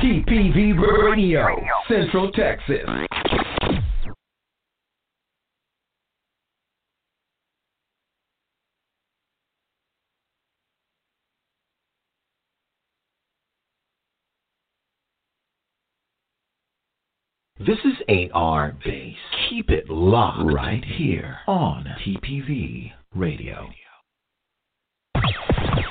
TPV Radio, Central Texas. This is AR Base. Keep it locked right here on TPV Radio.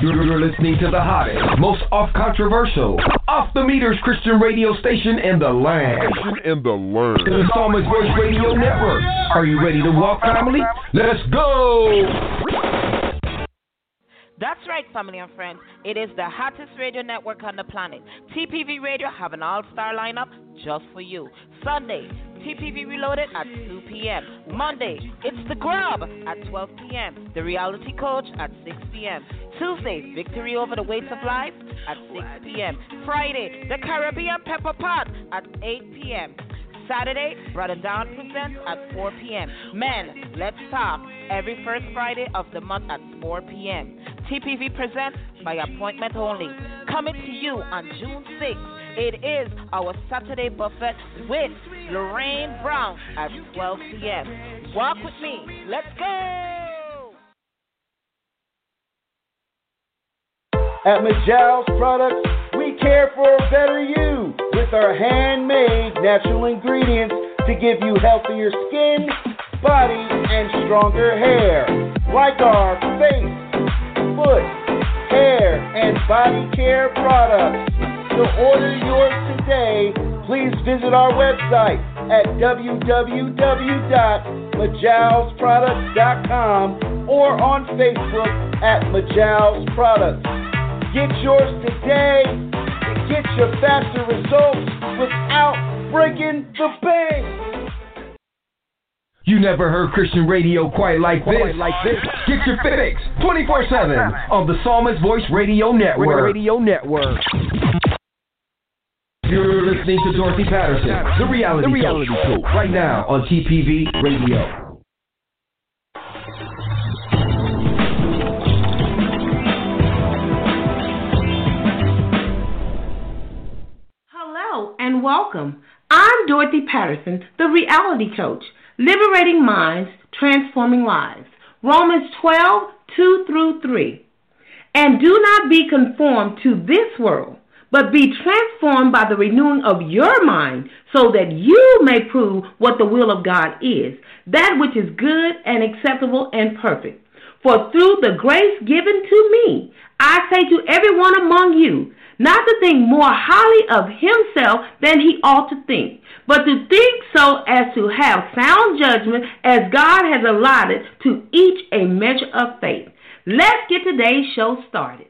You're listening to the hottest, most off controversial, off the meters Christian radio station in the land. In the land. The Psalmist Voice Radio Network. Are you ready to walk, family? Let's go! That's right, family and friends. It is the hottest radio network on the planet. TPV Radio have an all-star lineup just for you. Sunday, TPV Reloaded at 2 p.m. Monday, it's The Grub at 12 p.m. The Reality Coach at 6 p.m. Tuesday, Victory Over the Weights of Life at 6 p.m. Friday, The Caribbean Pepper Pot at 8 p.m. Saturday, Brother Down presents at 4 p.m. Men, let's talk every first Friday of the month at 4 p.m. TPV presents by appointment only. Coming to you on June 6th. It is our Saturday buffet with Lorraine Brown at 12 p.m. Walk with me. Let's go. At Majal's Products, we care for a better you with our handmade natural ingredients to give you healthier skin, body, and stronger hair. Like our face, foot, hair, and body care products. To order yours today, please visit our website at www.majalsproducts.com or on Facebook at Majals Products. Get yours today and get your faster results without breaking the bank. You never heard Christian radio quite like this. Quite like this. Get your fix 24-7 on the Psalmist Voice Radio Network. Radio Network. You're listening to Dorothy Patterson, the reality, The reality coach, right now on TPV Radio. Hello and welcome. I'm Dorothy Patterson, the reality coach, liberating minds, transforming lives. Romans 12, 2 through 3. And do not be conformed to this world, but be transformed by the renewing of your mind, so that you may prove what the will of God is, that which is good and acceptable and perfect. For through the grace given to me, I say to everyone among you, not to think more highly of himself than he ought to think, but to think so as to have sound judgment as God has allotted to each a measure of faith. Let's get today's show started.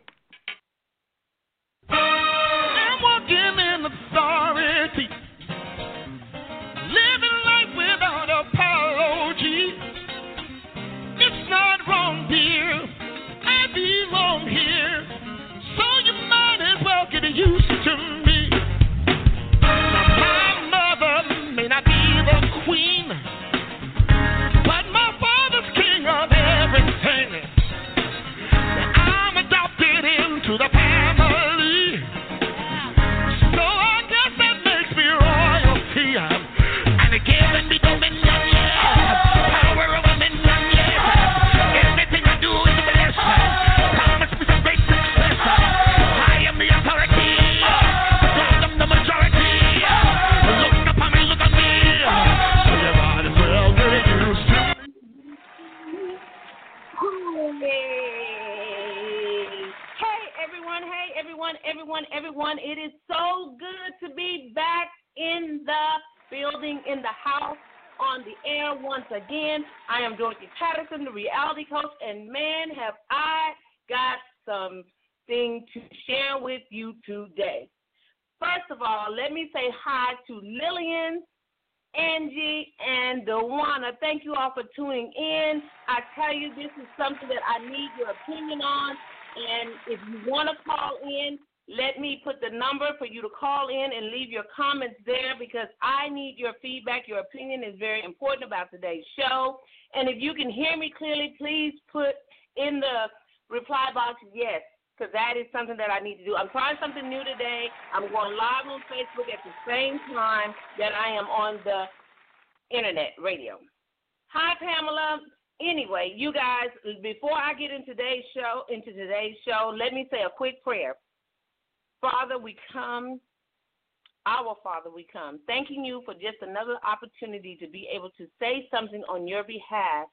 Everyone, everyone. It is so good to be back in the building, in the house, on the air once again. I am Dorothy Patterson, the reality coach, and man, have I got something to share with you today. First of all, let me say hi to Lillian, Angie, and Dewana. Thank you all for tuning in. I tell you, this is something that I need your opinion on. And if you want to call in, let me put the number for you to call in and leave your comments there because I need your feedback. Your opinion is very important about today's show. And if you can hear me clearly, please put in the reply box yes, because that is something that I need to do. I'm trying something new today. I'm going live on Facebook at the same time that I am on the internet radio. Hi, Pamela. Anyway, you guys, before I get into today's show, into today's show, let me say a quick prayer. Father, we come, our Father, we come, thanking you for just another opportunity to be able to say something on your behalf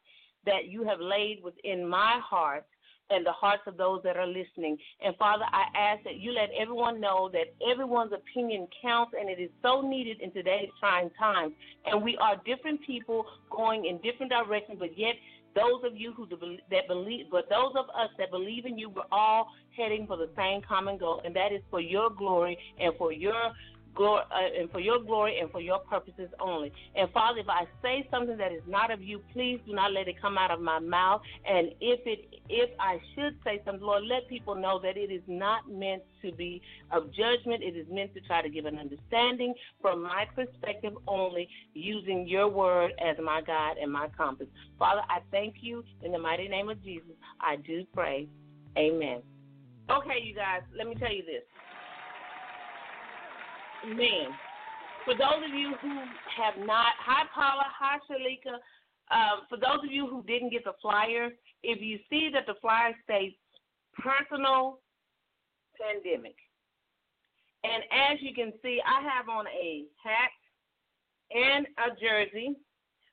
that you have laid within my heart and the hearts of those that are listening. And Father, I ask that you let everyone know that everyone's opinion counts and it is so needed in today's trying times. And we are different people going in different directions, but yet those of you who that believe, but those of us that believe in you, we're all heading for the same common goal, and that is for your glory and for your glory, uh, and for your glory and for your purposes only. And Father, if I say something that is not of you, please do not let it come out of my mouth. And if it, if I should say something, Lord, let people know that it is not meant to be of judgment. It is meant to try to give an understanding from my perspective only, using your word as my guide and my compass. Father, I thank you in the mighty name of Jesus. I do pray. Amen. Okay, you guys, let me tell you this for those of you who have not, hi Paula, hi Shalika. Um, for those of you who didn't get the flyer, if you see that the flyer states personal pandemic, and as you can see, I have on a hat and a jersey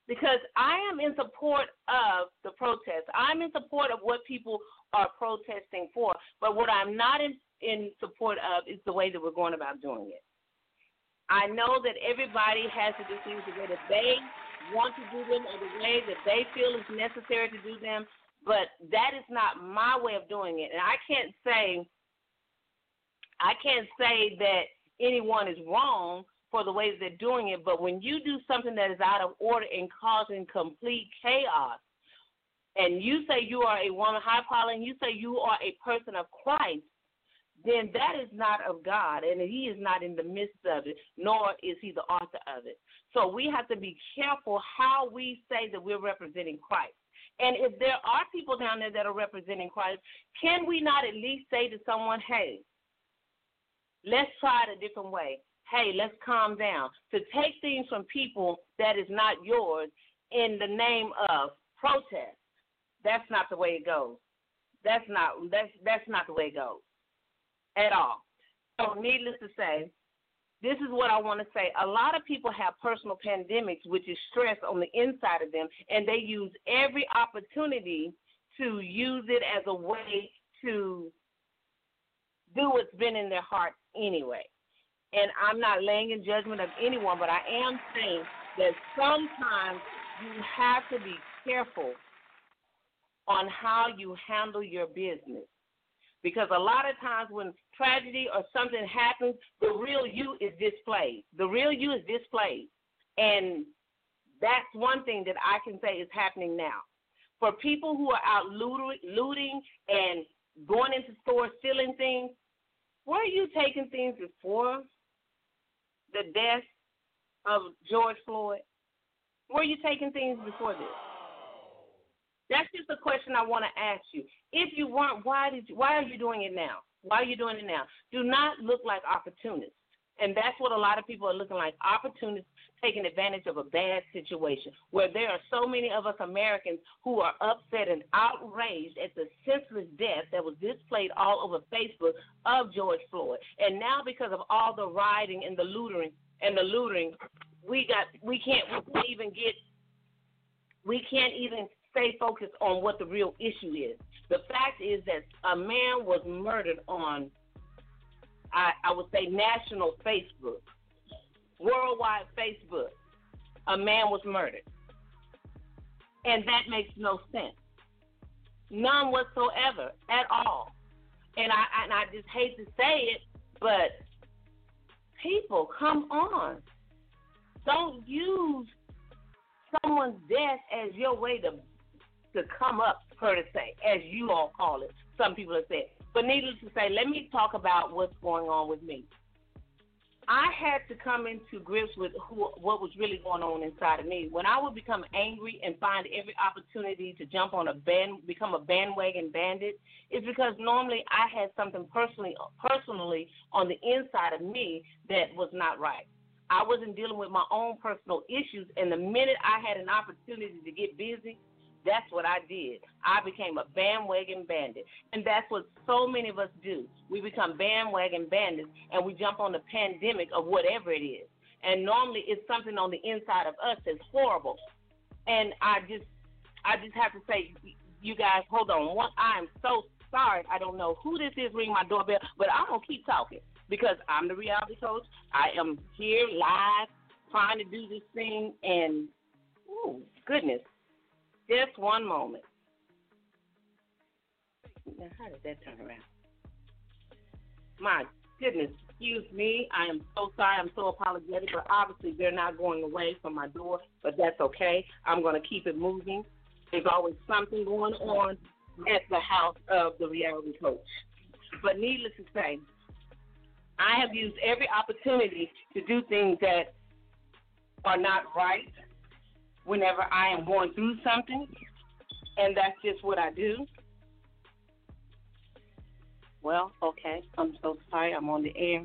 because I am in support of the protest. I'm in support of what people are protesting for, but what I'm not in, in support of is the way that we're going about doing it. I know that everybody has to do things the way that they want to do them or the way that they feel is necessary to do them, but that is not my way of doing it. And I can't say I can't say that anyone is wrong for the ways they're doing it, but when you do something that is out of order and causing complete chaos, and you say you are a woman, high and you say you are a person of Christ, then that is not of God, and He is not in the midst of it, nor is He the author of it. So we have to be careful how we say that we're representing Christ. And if there are people down there that are representing Christ, can we not at least say to someone, hey, let's try it a different way? Hey, let's calm down. To take things from people that is not yours in the name of protest, that's not the way it goes. That's not that's that's not the way it goes at all. So, needless to say, this is what I want to say. A lot of people have personal pandemics, which is stress on the inside of them, and they use every opportunity to use it as a way to do what's been in their heart anyway. And I'm not laying in judgment of anyone, but I am saying that sometimes you have to be careful on how you handle your business. Because a lot of times when tragedy or something happens, the real you is displayed. The real you is displayed. And that's one thing that I can say is happening now. For people who are out looting and going into stores stealing things, were you taking things before the death of George Floyd? Were you taking things before this? That's just a question I want to ask you. If you weren't, why did you, why are you doing it now? Why are you doing it now? Do not look like opportunists. And that's what a lot of people are looking like opportunists taking advantage of a bad situation where there are so many of us Americans who are upset and outraged at the senseless death that was displayed all over Facebook of George Floyd. And now because of all the rioting and the looting and the looting, we got we can't we can't even get we can't even stay focused on what the real issue is. The fact is that a man was murdered on, I, I would say, national Facebook, worldwide Facebook. A man was murdered. And that makes no sense. None whatsoever at all. And I, and I just hate to say it, but people, come on. Don't use someone's death as your way to to come up, per se, as you all call it. Some people have said. But needless to say, let me talk about what's going on with me. I had to come into grips with who, what was really going on inside of me. When I would become angry and find every opportunity to jump on a band, become a bandwagon bandit, it's because normally I had something personally, personally on the inside of me that was not right. I wasn't dealing with my own personal issues, and the minute I had an opportunity to get busy, that's what I did. I became a bandwagon bandit. And that's what so many of us do. We become bandwagon bandits and we jump on the pandemic of whatever it is. And normally it's something on the inside of us that's horrible. And I just I just have to say you guys hold on. I am so sorry. I don't know who this is ringing my doorbell, but I'm gonna keep talking because I'm the reality coach. I am here live trying to do this thing and oh goodness just one moment. Now, how did that turn around? My goodness, excuse me. I am so sorry. I'm so apologetic, but obviously they're not going away from my door, but that's okay. I'm going to keep it moving. There's always something going on at the house of the reality coach. But needless to say, I have used every opportunity to do things that are not right whenever I am going through something, and that's just what I do. Well, okay, I'm so sorry. I'm on the air.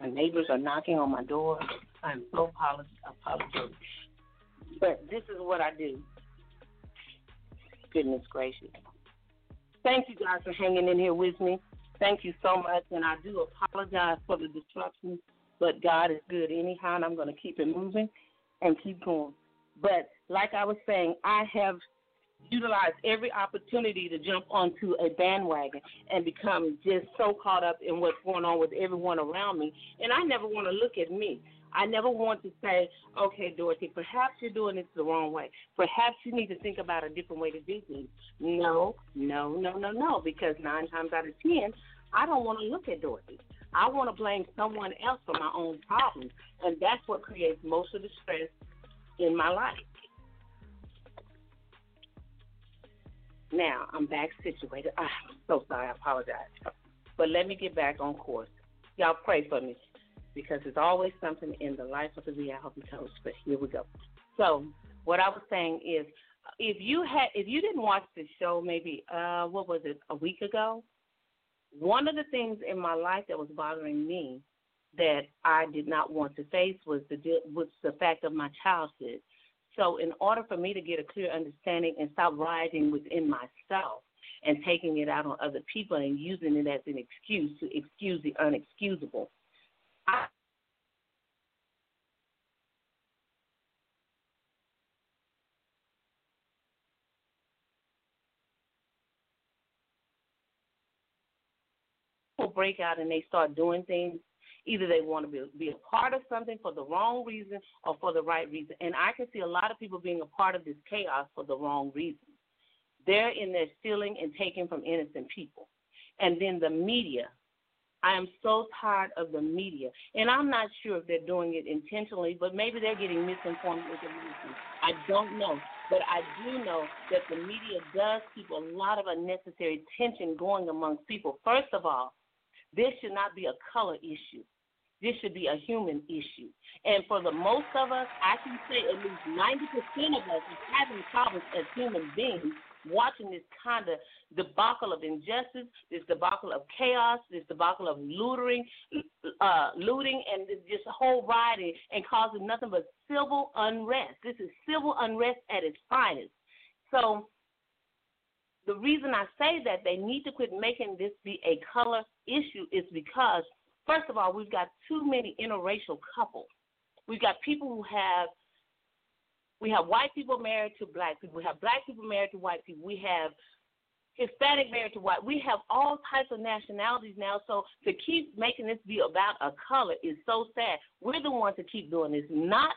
My neighbors are knocking on my door. I'm so apologetic. But this is what I do. Goodness gracious. Thank you guys for hanging in here with me. Thank you so much, and I do apologize for the disruption, but God is good anyhow, and I'm going to keep it moving and keep going. But like I was saying, I have utilized every opportunity to jump onto a bandwagon and become just so caught up in what's going on with everyone around me. And I never want to look at me. I never want to say, okay, Dorothy, perhaps you're doing this the wrong way. Perhaps you need to think about a different way to do things. No, no, no, no, no, because nine times out of ten, I don't want to look at Dorothy. I want to blame someone else for my own problems. And that's what creates most of the stress in my life. Now I'm back situated. Ah, I'm so sorry. I apologize. But let me get back on course. Y'all pray for me because there's always something in the life of the reality coach. But here we go. So what I was saying is, if you had, if you didn't watch the show, maybe uh, what was it, a week ago? One of the things in my life that was bothering me that I did not want to face was the was the fact of my childhood. So, in order for me to get a clear understanding and stop rising within myself and taking it out on other people and using it as an excuse to excuse the unexcusable, I break out and they start doing things Either they want to be, be a part of something for the wrong reason or for the right reason. And I can see a lot of people being a part of this chaos for the wrong reason. They're in there stealing and taking from innocent people. And then the media. I am so tired of the media. And I'm not sure if they're doing it intentionally, but maybe they're getting misinformed with the information. I don't know. But I do know that the media does keep a lot of unnecessary tension going amongst people. First of all, this should not be a color issue. This should be a human issue. And for the most of us, I can say at least 90% of us is having problems as human beings watching this kind of debacle of injustice, this debacle of chaos, this debacle of looting, uh, looting, and this whole rioting and causing nothing but civil unrest. This is civil unrest at its finest. So the reason I say that they need to quit making this be a color issue is because First of all, we've got too many interracial couples. We've got people who have we have white people married to black people. We have black people married to white people. We have Hispanic married to white. We have all types of nationalities now. So to keep making this be about a color is so sad. We're the ones that keep doing this, not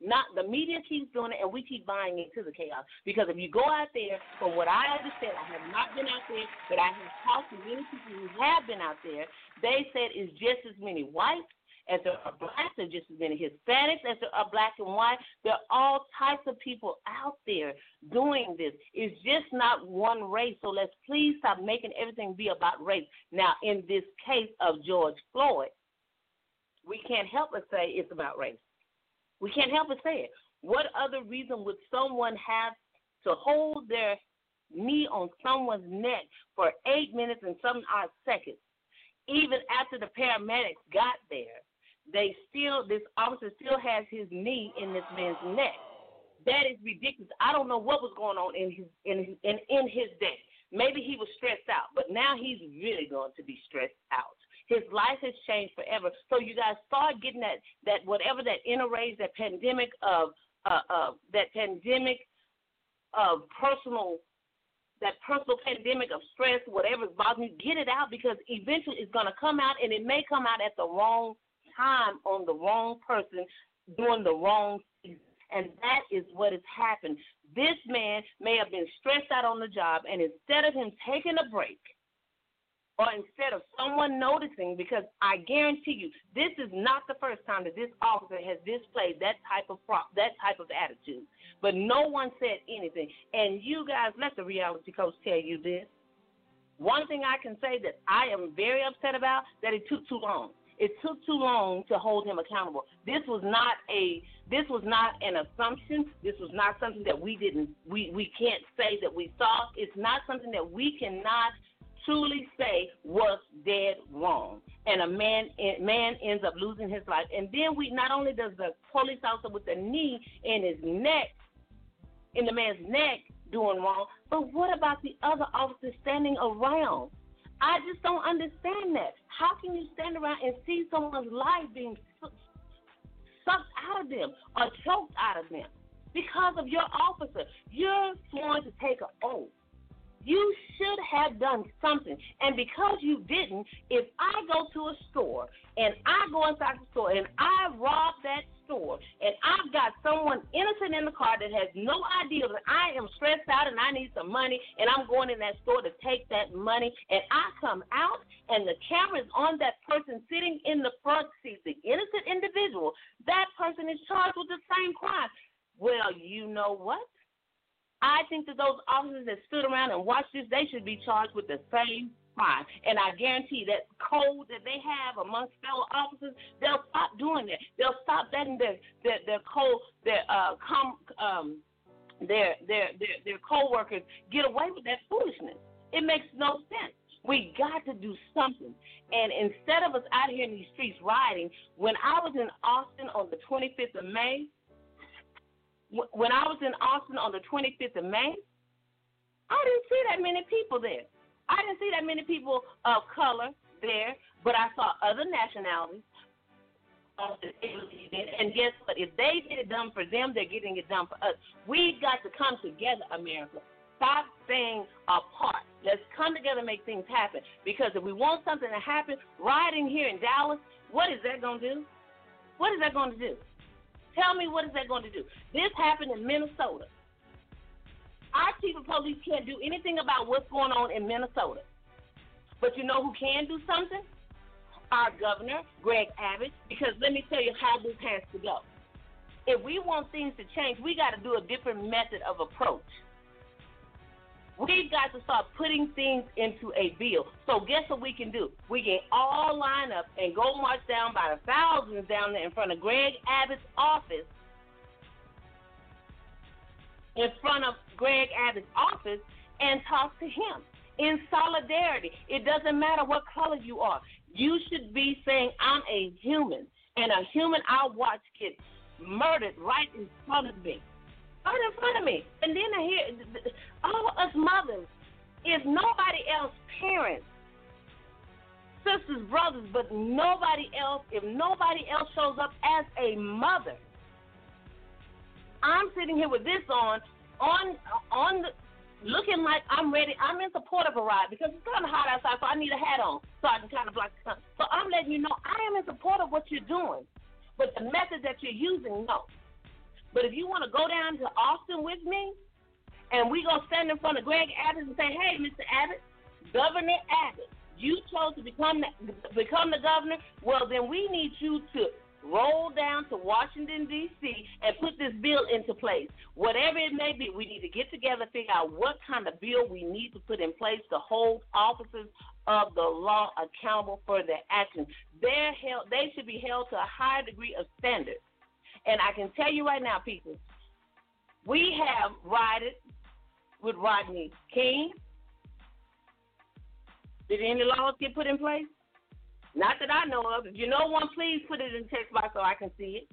not the media keeps doing it, and we keep buying into the chaos. Because if you go out there, from what I understand, I have not been out there, but I have talked to many people who have been out there. They said it's just as many whites as there are blacks. Are just as many Hispanics as there are black and white. There are all types of people out there doing this. It's just not one race. So let's please stop making everything be about race. Now, in this case of George Floyd, we can't help but say it's about race. We can't help but say it. What other reason would someone have to hold their knee on someone's neck for eight minutes and some odd seconds? Even after the paramedics got there, they still this officer still has his knee in this man's neck. That is ridiculous. I don't know what was going on in his in his, in, in his day. Maybe he was stressed out, but now he's really going to be stressed out. His life has changed forever. So you guys start getting that that whatever that inner rage, that pandemic of uh, uh, that pandemic of personal that personal pandemic of stress, whatever is bothering you, get it out because eventually it's going to come out and it may come out at the wrong time on the wrong person doing the wrong thing. And that is what has happened. This man may have been stressed out on the job, and instead of him taking a break, or instead of someone noticing, because I guarantee you, this is not the first time that this officer has displayed that type of prop, that type of attitude. But no one said anything. And you guys, let the reality coach tell you this. One thing I can say that I am very upset about that it took too long. It took too long to hold him accountable. This was not a this was not an assumption. This was not something that we didn't we we can't say that we saw. It's not something that we cannot truly say was dead wrong, and a man man ends up losing his life. And then we not only does the police officer with the knee in his neck, in the man's neck, doing wrong, but what about the other officers standing around? I just don't understand that. How can you stand around and see someone's life being sucked out of them or choked out of them because of your officer? You're sworn to take an oath you should have done something. And because you didn't, if I go to a store and I go inside the store and I rob that store and I've got someone innocent in the car that has no idea that I am stressed out and I need some money and I'm going in that store to take that money and I come out and the camera is on that person sitting in the front seat, the innocent individual, that person is charged with the same crime. Well, you know what? I think that those officers that stood around and watched this, they should be charged with the same crime. And I guarantee that code that they have amongst fellow officers, they'll stop doing that. They'll stop letting their their, their co their uh com um their their their their co-workers get away with that foolishness. It makes no sense. We got to do something. And instead of us out here in these streets rioting, when I was in Austin on the 25th of May, when I was in Austin on the 25th of May, I didn't see that many people there. I didn't see that many people of color there, but I saw other nationalities. And guess what? If they get it done for them, they're getting it done for us. We've got to come together, America. Stop staying apart. Let's come together and make things happen. Because if we want something to happen, rioting here in Dallas, what is that going to do? What is that going to do? Tell me what is that going to do? This happened in Minnesota. Our chief of police can't do anything about what's going on in Minnesota. But you know who can do something? Our governor, Greg Abbott, because let me tell you how this has to go. If we want things to change, we got to do a different method of approach. We've got to start putting things into a bill. So guess what we can do? We can all line up and go march down by the thousands down there in front of Greg Abbott's office. In front of Greg Abbott's office and talk to him in solidarity. It doesn't matter what color you are. You should be saying, I'm a human, and a human I watch get murdered right in front of me right in front of me. And then I hear all us mothers, if nobody else, parents, sisters, brothers, but nobody else, if nobody else shows up as a mother, I'm sitting here with this on, on, on the, looking like I'm ready. I'm in support of a ride because it's kind of hot outside, so I need a hat on so I can kind of block the sun. So I'm letting you know I am in support of what you're doing, but the method that you're using, no. But if you want to go down to Austin with me, and we gonna stand in front of Greg Abbott and say, "Hey, Mr. Abbott, Governor Abbott, You chose to become the, become the governor. Well, then we need you to roll down to Washington D.C. and put this bill into place. Whatever it may be, we need to get together, figure out what kind of bill we need to put in place to hold officers of the law accountable for their actions. They're held, they should be held to a higher degree of standard. And I can tell you right now, people, we have rioted with Rodney King. Did any laws get put in place? Not that I know of. If you know one, please put it in the text box so I can see it.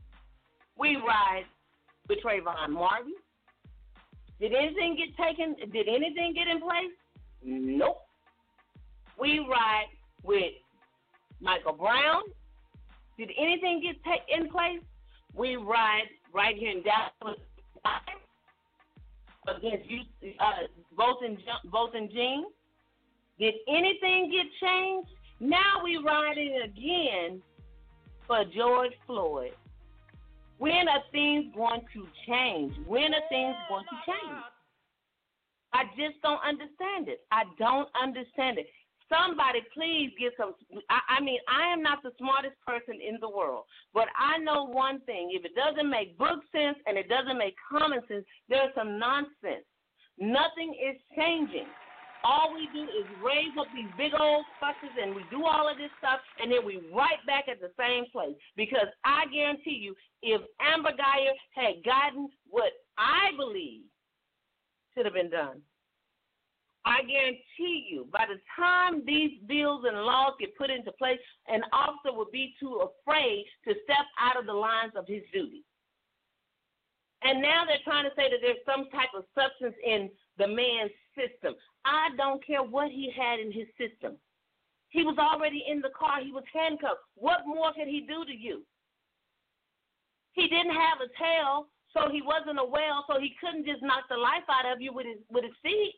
We ride with Trayvon Martin. Did anything get taken? Did anything get in place? Nope. We ride with Michael Brown. Did anything get ta- in place? We ride right here in Dallas against you, uh, both in both. Did anything get changed? Now we riding again for George Floyd. When are things going to change? When are things going to change? I just don't understand it. I don't understand it. Somebody please get some. I, I mean, I am not the smartest person in the world, but I know one thing. If it doesn't make book sense and it doesn't make common sense, there's some nonsense. Nothing is changing. All we do is raise up these big old fusses and we do all of this stuff and then we right back at the same place. Because I guarantee you, if Amber Guyger had gotten what I believe should have been done, I guarantee you, by the time these bills and laws get put into place, an officer will be too afraid to step out of the lines of his duty. And now they're trying to say that there's some type of substance in the man's system. I don't care what he had in his system. He was already in the car. He was handcuffed. What more could he do to you? He didn't have a tail, so he wasn't a whale, so he couldn't just knock the life out of you with his with his feet.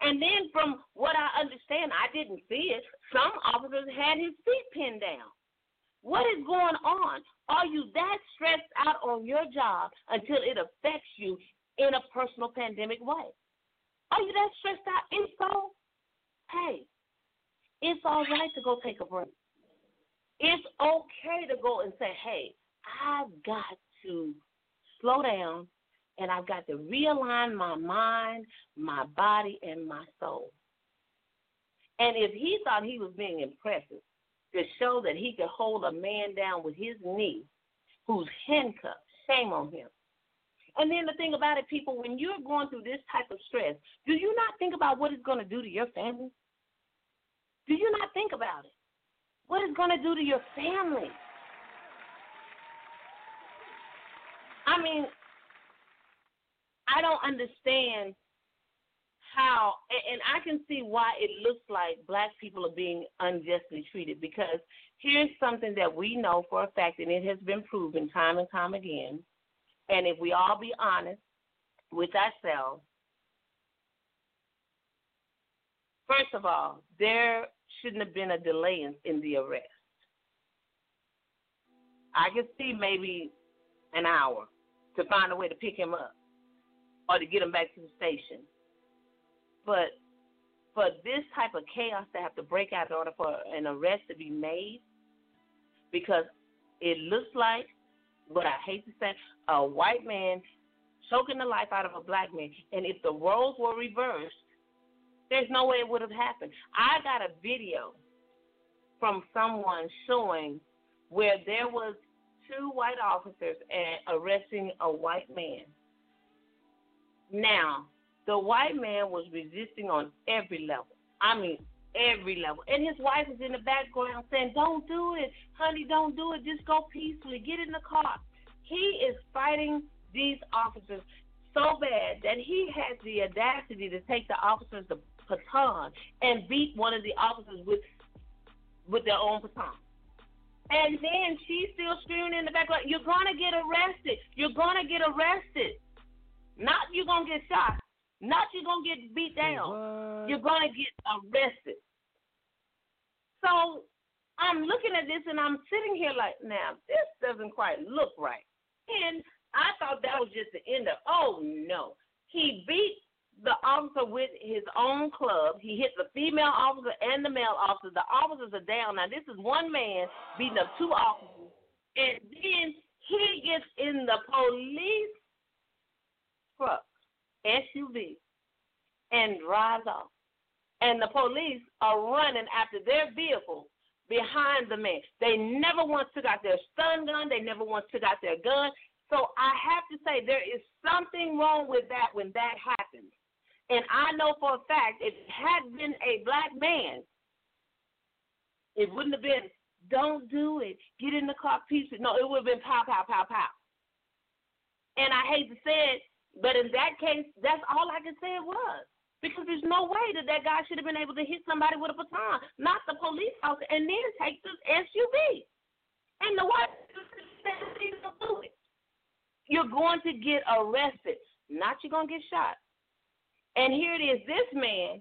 And then, from what I understand, I didn't see it. Some officers had his feet pinned down. What is going on? Are you that stressed out on your job until it affects you in a personal pandemic way? Are you that stressed out? If so, hey, it's all right to go take a break. It's okay to go and say, hey, I've got to slow down and I've got to realign my mind, my body, and my soul. And if he thought he was being impressive to show that he could hold a man down with his knee who's handcuffed, shame on him. And then the thing about it, people, when you're going through this type of stress, do you not think about what it's going to do to your family? Do you not think about it? What it's going to do to your family? I mean, I don't understand how, and I can see why it looks like black people are being unjustly treated because here's something that we know for a fact, and it has been proven time and time again. And if we all be honest with ourselves, first of all, there shouldn't have been a delay in, the arrest. I could see maybe an hour to find a way to pick him up or to get them back to the station. But for this type of chaos to have to break out in order for an arrest to be made, because it looks like, what I hate to say, a white man choking the life out of a black man. And if the roles were reversed, there's no way it would have happened. I got a video from someone showing where there was two white officers and arresting a white man now, the white man was resisting on every level. I mean, every level. And his wife is in the background saying, Don't do it. Honey, don't do it. Just go peacefully. Get in the car. He is fighting these officers so bad that he has the audacity to take the officers baton and beat one of the officers with with their own baton. And then she's still screaming in the background, You're gonna get arrested. You're gonna get arrested. Not you're gonna get shot. Not you're gonna get beat down. What? You're gonna get arrested. So I'm looking at this and I'm sitting here like, now this doesn't quite look right. And I thought that was just the end of. Oh no, he beat the officer with his own club. He hit the female officer and the male officer. The officers are down. Now, this is one man beating up two officers. And then he gets in the police truck, SUV, and drives off. And the police are running after their vehicle behind the man. They never once took out their stun gun. They never once took out their gun. So I have to say there is something wrong with that when that happens. And I know for a fact if it had been a black man, it wouldn't have been, don't do it. Get in the car, piece it. No, it would have been pow, pow, pow, pow. And I hate to say it, but in that case, that's all I can say it was. Because there's no way that that guy should have been able to hit somebody with a baton, not the police officer, and then take the SUV. And the white do it. You're going to get arrested, not you're going to get shot. And here it is this man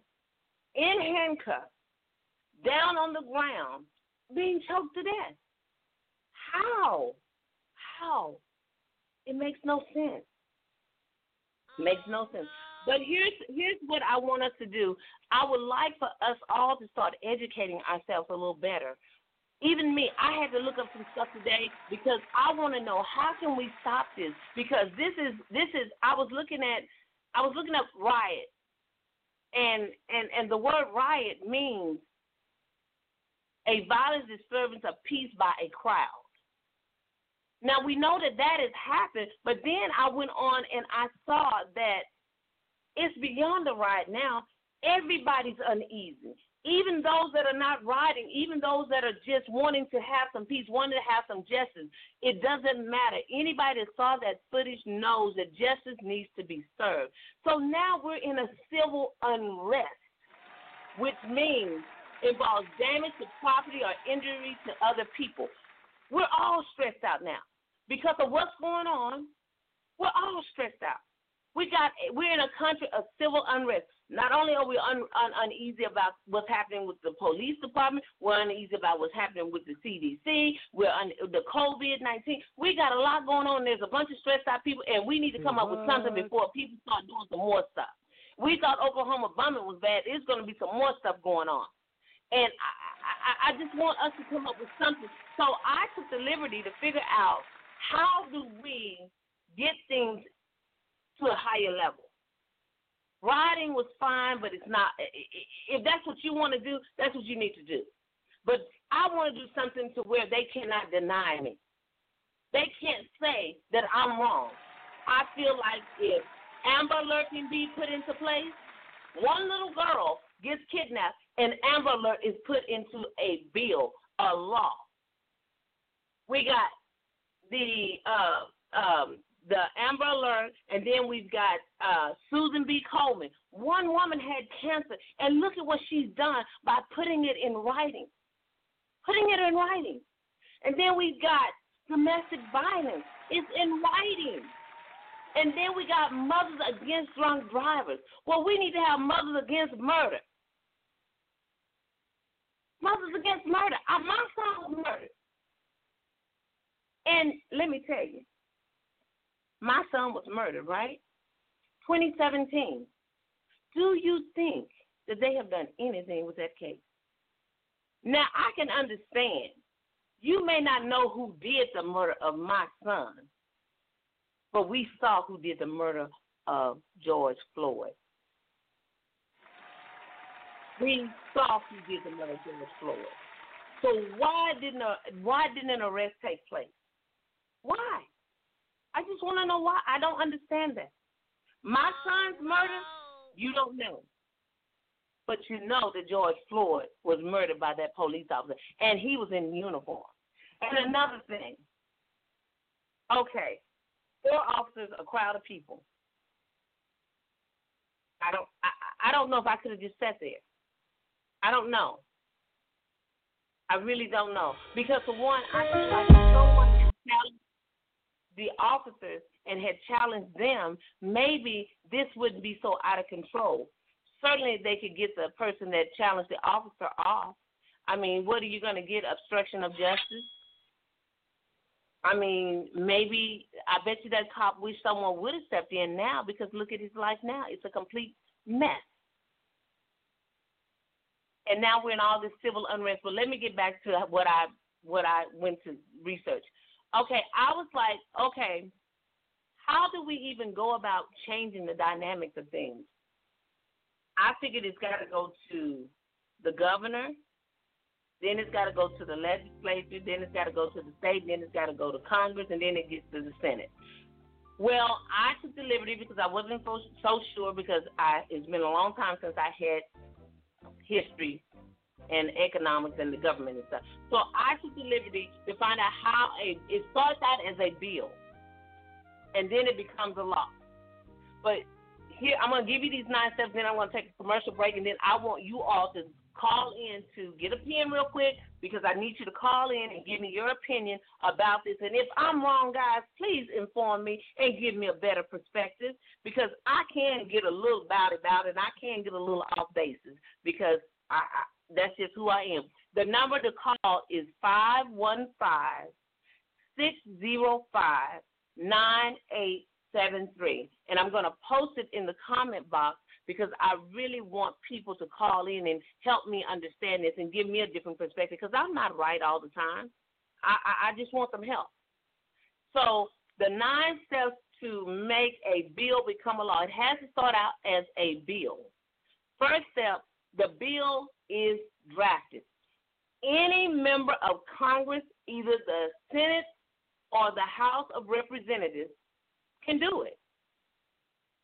in handcuffs, down on the ground, being choked to death. How? How? It makes no sense. Makes no sense. But here's here's what I want us to do. I would like for us all to start educating ourselves a little better. Even me, I had to look up some stuff today because I want to know how can we stop this? Because this is this is I was looking at I was looking up riot, and and and the word riot means a violent disturbance of peace by a crowd. Now we know that that has happened, but then I went on and I saw that it's beyond the riot now. Everybody's uneasy. Even those that are not riding, even those that are just wanting to have some peace, wanting to have some justice, it doesn't matter. Anybody that saw that footage knows that justice needs to be served. So now we're in a civil unrest, which means involves damage to property or injury to other people. We're all stressed out now because of what's going on. We're all stressed out. We got we're in a country of civil unrest. Not only are we un, un, uneasy about what's happening with the police department, we're uneasy about what's happening with the CDC. We're un, the COVID nineteen. We got a lot going on. There's a bunch of stressed out people, and we need to come what? up with something before people start doing some more stuff. We thought Oklahoma bombing was bad. There's going to be some more stuff going on, and I, I, I just want us to come up with something. So I took the liberty to figure out how do we get things to a higher level. Riding was fine, but it's not. If that's what you want to do, that's what you need to do. But I want to do something to where they cannot deny me. They can't say that I'm wrong. I feel like if Amber Alert can be put into place, one little girl gets kidnapped, and Amber Alert is put into a bill, a law. We got the uh, um, the Amber Alert, and then we've got uh, Susan B. Komen. One woman had cancer, and look at what she's done by putting it in writing. Putting it in writing. And then we've got domestic violence. It's in writing. And then we got mothers against drunk drivers. Well, we need to have mothers against murder. Mothers against murder. My son was murdered. And let me tell you, my son was murdered, right? 2017. Do you think that they have done anything with that case? Now, I can understand. You may not know who did the murder of my son, but we saw who did the murder of George Floyd. We saw who did the murder of George Floyd. So why didn't a, why didn't an arrest take place? Why? I just want to know why. I don't understand that. My son's murder, oh. you don't know. But you know that George Floyd was murdered by that police officer, and he was in uniform. And another thing, okay, four officers, a crowd of people. I don't, I, I don't know if I could have just sat there. I don't know. I really don't know because for one, I feel like someone the officers and had challenged them, maybe this wouldn't be so out of control. Certainly, they could get the person that challenged the officer off. I mean, what are you going to get? Obstruction of justice? I mean, maybe I bet you that cop wish someone would have stepped in now because look at his life now. It's a complete mess. And now we're in all this civil unrest. But let me get back to what I what I went to research. Okay, I was like, okay, how do we even go about changing the dynamics of things? I figured it's got to go to the governor, then it's got to go to the legislature, then it's got to go to the state, then it's got to go to Congress, and then it gets to the Senate. Well, I took the liberty because I wasn't so, so sure because I it's been a long time since I had history and economics and the government and stuff. So I took the liberty to find out how a it starts out as a bill and then it becomes a law. But here I'm gonna give you these nine steps, then I'm gonna take a commercial break and then I want you all to call in to get a pen real quick because I need you to call in and give me your opinion about this. And if I'm wrong, guys, please inform me and give me a better perspective because I can get a little about about it and I can get a little off basis because I, I that's just who I am. The number to call is 515 605 9873. And I'm going to post it in the comment box because I really want people to call in and help me understand this and give me a different perspective because I'm not right all the time. I, I, I just want some help. So the nine steps to make a bill become a law, it has to start out as a bill. First step, the bill is drafted. Any member of Congress, either the Senate or the House of Representatives, can do it.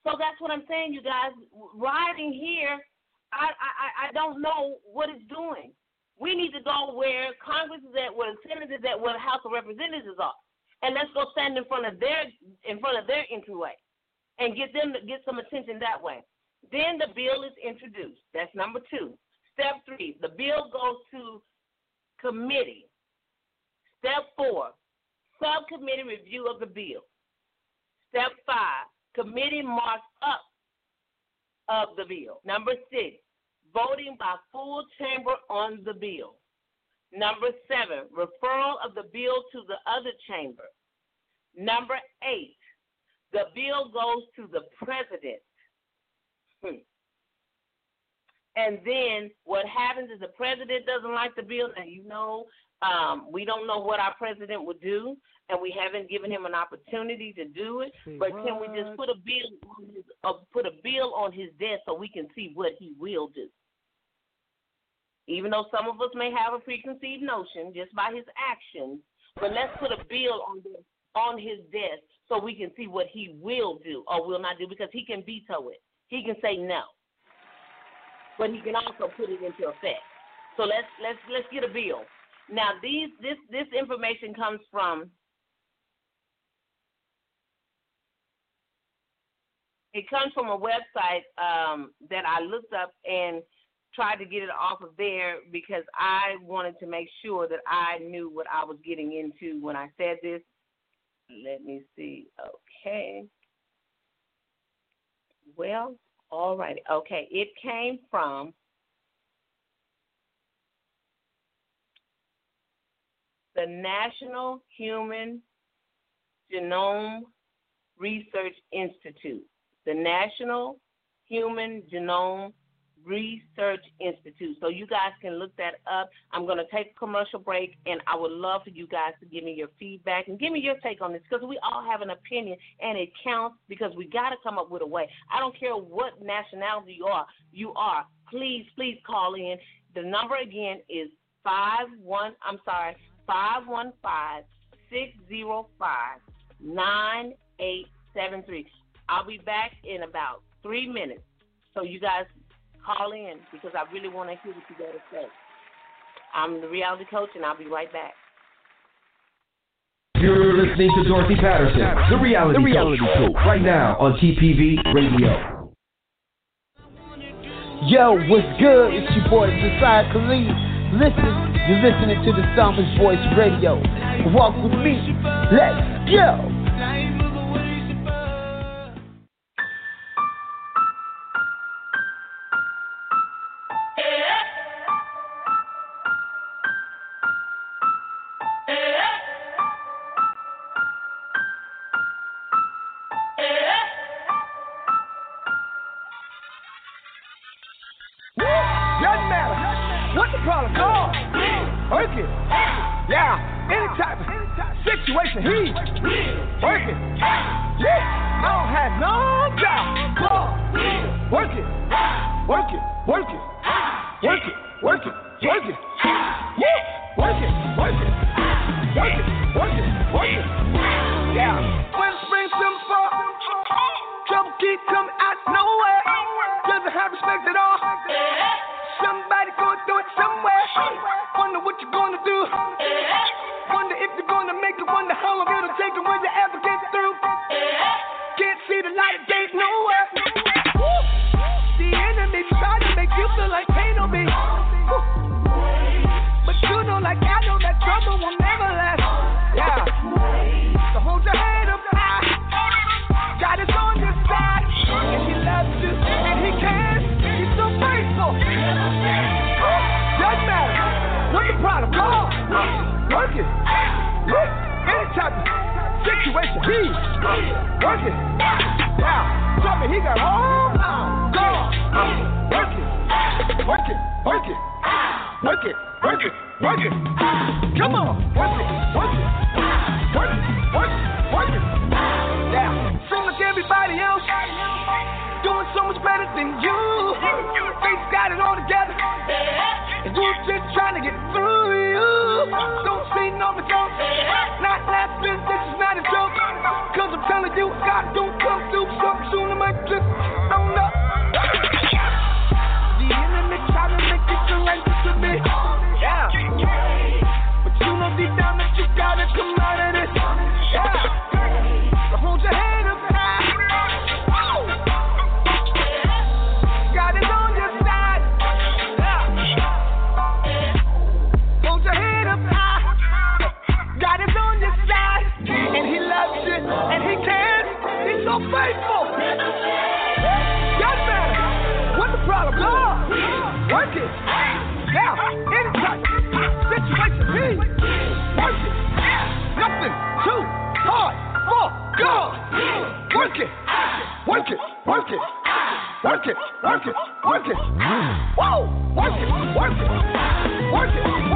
So that's what I'm saying, you guys. Riding here, I, I, I don't know what it's doing. We need to go where Congress is at, where the Senate is at, where the House of Representatives are, and let's go stand in front of their in front of their entryway, and get them to get some attention that way. Then the bill is introduced. That's number two. Step three, the bill goes to committee. Step four, subcommittee review of the bill. Step five, committee marks up of the bill. Number six, voting by full chamber on the bill. Number seven, referral of the bill to the other chamber. Number eight, the bill goes to the president. Hmm. And then what happens is the president doesn't like the bill, and you know, um, we don't know what our president would do and we haven't given him an opportunity to do it. See but what? can we just put a bill on his uh, put a bill on his desk so we can see what he will do? Even though some of us may have a preconceived notion just by his actions, but let's put a bill on on his desk so we can see what he will do or will not do because he can veto it. He can say no, but he can also put it into effect. So let's let's let's get a bill. Now these this this information comes from it comes from a website um, that I looked up and tried to get it off of there because I wanted to make sure that I knew what I was getting into when I said this. Let me see. Okay. Well, all right. Okay. It came from the National Human Genome Research Institute the National Human Genome Research Institute. So you guys can look that up. I'm going to take a commercial break, and I would love for you guys to give me your feedback and give me your take on this because we all have an opinion, and it counts because we got to come up with a way. I don't care what nationality you are. You are. Please, please call in. The number again is five one. I'm sorry, five one five six zero five nine eight seven three. I'll be back in about three minutes. So you guys call in because I really want to hear what you got to say. I'm the reality coach, and I'll be right back. You're listening to Dorothy Patterson, the reality, the reality coach, right now on TPV Radio. Yo, what's good? It's your boy Josiah Khalid. Listen, you're listening to the Psalmist Voice Radio. Walk with me. Let's go. Work it. Work it. Work it. Work it. Work it. Work it. Work it. Come on. Work it. Work it. Work it. Work it. Work it. Than you. Face got it all together. And you just trying to get through overdose. Not last this, this is not a joke. Cause I'm telling you, God don't come through something soon. I might just own up. work it, woo, work it, work it, work it.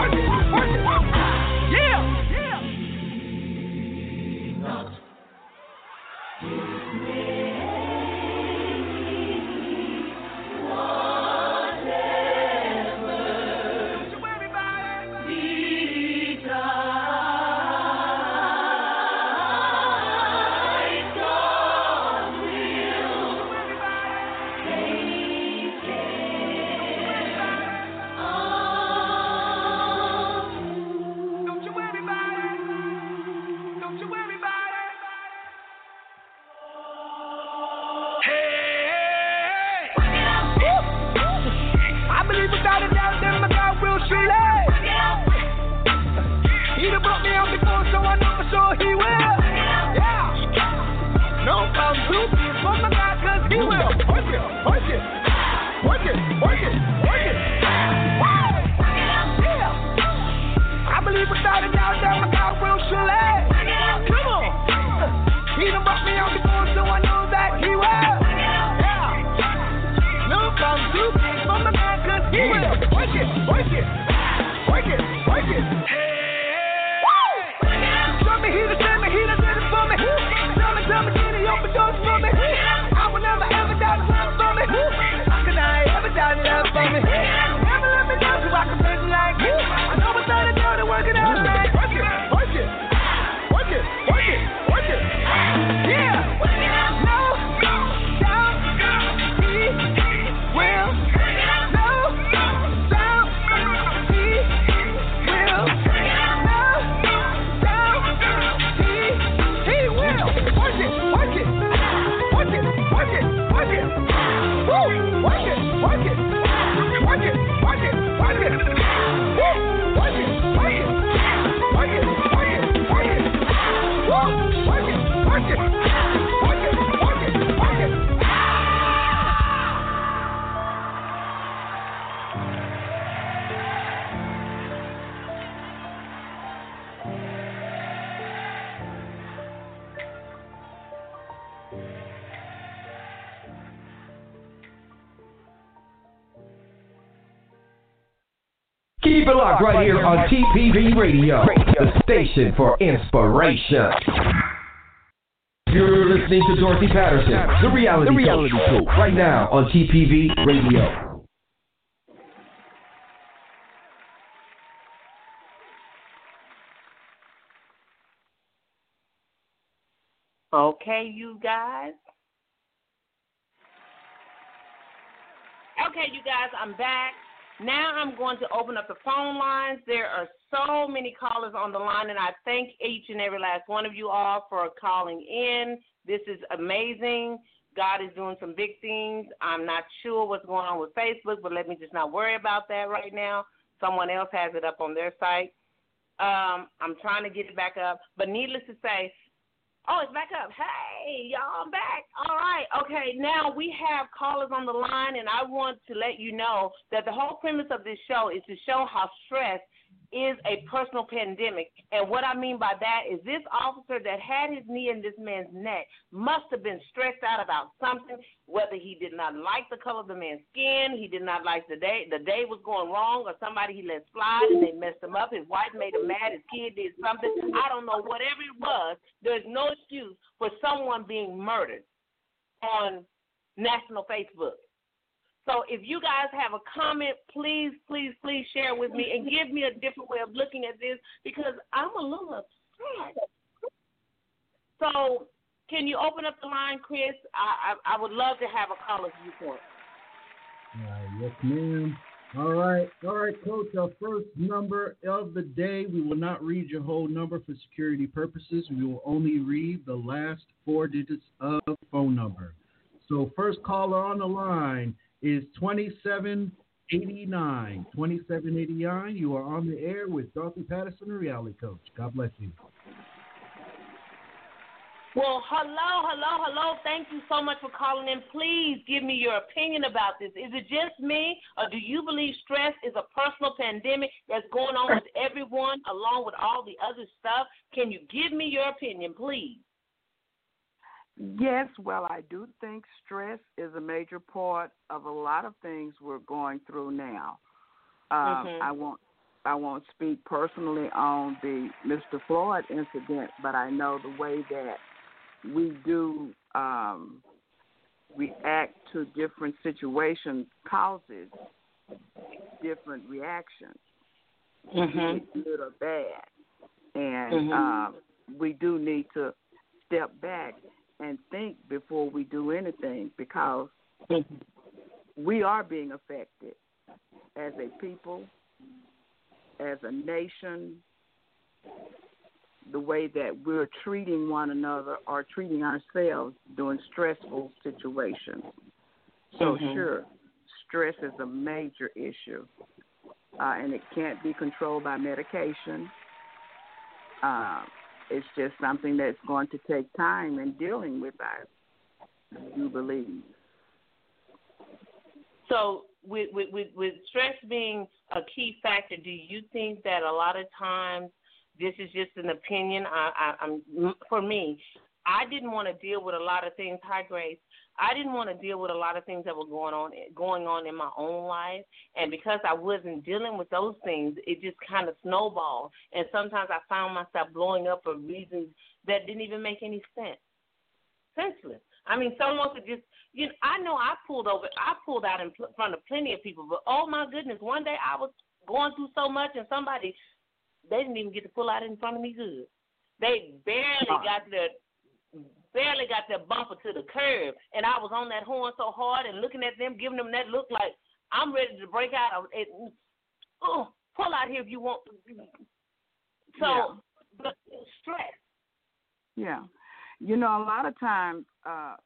work it, work it, work it, work it. I believe a doubt that my God will shall. Come on. He done brought me on the board, so I know that he will. Yeah. No from the he will. Work it, work it, work it, work it. Hey. Right here on TPV Radio, the station for inspiration. You're listening to Dorothy Patterson, the reality, the reality coach, right now on TPV Radio. Okay, you guys. Okay, you guys, I'm back. Now I'm going to open up the phone lines. There are so many callers on the line, and I thank each and every last one of you all for calling in. This is amazing. God is doing some big things. I'm not sure what's going on with Facebook, but let me just not worry about that right now. Someone else has it up on their site. Um, I'm trying to get it back up. But needless to say, Oh, it's back up. Hey, y'all, I'm back. All right. Okay, now we have callers on the line, and I want to let you know that the whole premise of this show is to show how stress is a personal pandemic. And what I mean by that is this officer that had his knee in this man's neck must have been stressed out about something, whether he did not like the color of the man's skin, he did not like the day the day was going wrong, or somebody he let slide and they messed him up, his wife made him mad, his kid did something. I don't know, whatever it was, there's no excuse for someone being murdered on national Facebook. So if you guys have a comment, please, please, please share with me and give me a different way of looking at this because I'm a little upset. So can you open up the line, Chris? I I, I would love to have a caller's viewpoint. Uh, yes, ma'am. All right, all right, Coach. Our first number of the day. We will not read your whole number for security purposes. We will only read the last four digits of phone number. So, first caller on the line is 2789. 2789, you are on the air with Dorothy Patterson, the reality coach. God bless you. Well, hello, hello, hello. Thank you so much for calling in. Please give me your opinion about this. Is it just me, or do you believe stress is a personal pandemic that's going on with everyone along with all the other stuff? Can you give me your opinion, please? Yes, well, I do think stress is a major part of a lot of things we're going through now. Um, Mhm. I won't, I won't speak personally on the Mr. Floyd incident, but I know the way that we do um, react to different situations causes different reactions, Mhm. good or bad, and Mhm. um, we do need to step back and think before we do anything because we are being affected as a people, as a nation, the way that we're treating one another or treating ourselves during stressful situations. So, Mhm. sure, stress is a major issue, uh, and it can't be controlled by medication. Uh, it's just something that's going to take time in dealing with, that, I do believe. So, with, with with stress being a key factor, do you think that a lot of times this is just an opinion? I, I, I'm for me, I didn't want to deal with a lot of things. Hi, Grace. I didn't want to deal with a lot of things that were going on going on in my own life, and because I wasn't dealing with those things, it just kind of snowballed. And sometimes I found myself blowing up for reasons that didn't even make any sense, senseless. I mean, someone could just, you know, I know I pulled over, I pulled out in pl- front of plenty of people, but oh my goodness, one day I was going through so much, and somebody, they didn't even get to pull out in front of me good. They barely got their barely got their bumper to the curb, and I was on that horn so hard and looking at them, giving them that look like I'm ready to break out. Of it. Oh, pull out here if you want. So, Yeah. but stress. Yeah. You know, a lot of times, uh,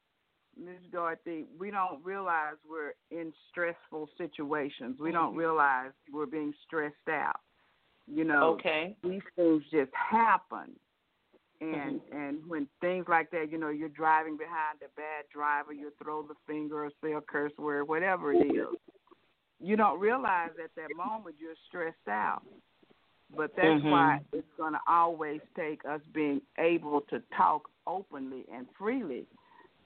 Ms. Dorothy, we don't realize we're in stressful situations. We don't realize we're being stressed out. You know, Okay. these things just happen. And and when things like that, you know, you're driving behind a bad driver, you throw the finger or say a curse word, whatever it is. You don't realize at that moment you're stressed out. But that's Mhm. why it's going to always take us being able to talk openly and freely